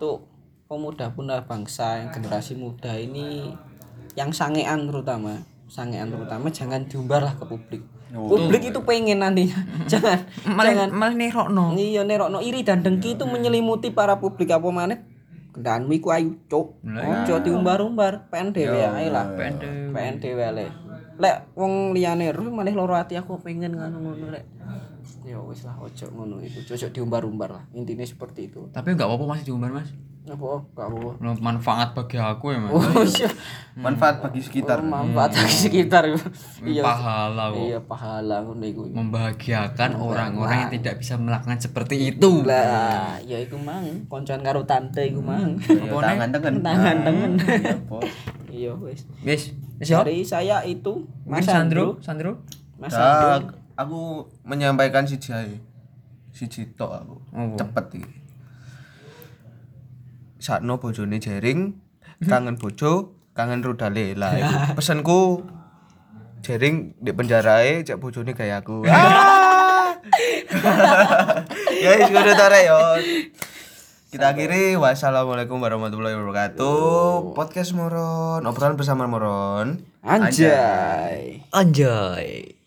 untuk pemuda-pemuda bangsa yang generasi muda ini yang sangean terutama sangean terutama jangan diumbar lah ke publik publik itu pengen nantinya. Jangan
Malah malah nerokno.
iya nerokno iri dan dengki itu menyelimuti para publik. Apa maneh? Kendaraan iku ayu cuk. Ojo diumbar-umbar. PN dhewe ae lah.
PN dhewe.
PN dhewe le lek wong liyane ru malah loro ati aku pengen ngono ngono lek ya wis lah ojo ngono itu ojo diumbar-umbar lah intinya seperti itu
Tapi enggak apa-apa masih diumbar, Mas.
apa gak apa
manfaat bagi aku ya, Mas.
Oh iya,
Manfaat bagi sekitar.
manfaat bagi sekitar. Iya.
Pahala kok.
Iya pahala ngono iku.
Membahagiakan orang-orang yang tidak bisa melakukan seperti itu.
Lah, ya iku mang, koncoan karo tante iku mang.
Ya, tangan tangan.
Tangan tangan.
Iya, po.
Iya wis.
Wis.
Dari saya itu
Mas Sandro,
Sandro. Mas Sandro.
Aku menyampaikan siji ae. Siji tok aku.
Apa?
Cepet iki. Sakno bojone jering, kangen bojo, kangen rudale. Lah, pesanku jering di penjarae cek bojone kayak aku. Ya wis ngono ta rek yo. Kita akhiri wassalamualaikum warahmatullahi wabarakatuh. Podcast Moron, obrolan bersama Moron.
Anjay.
Anjay.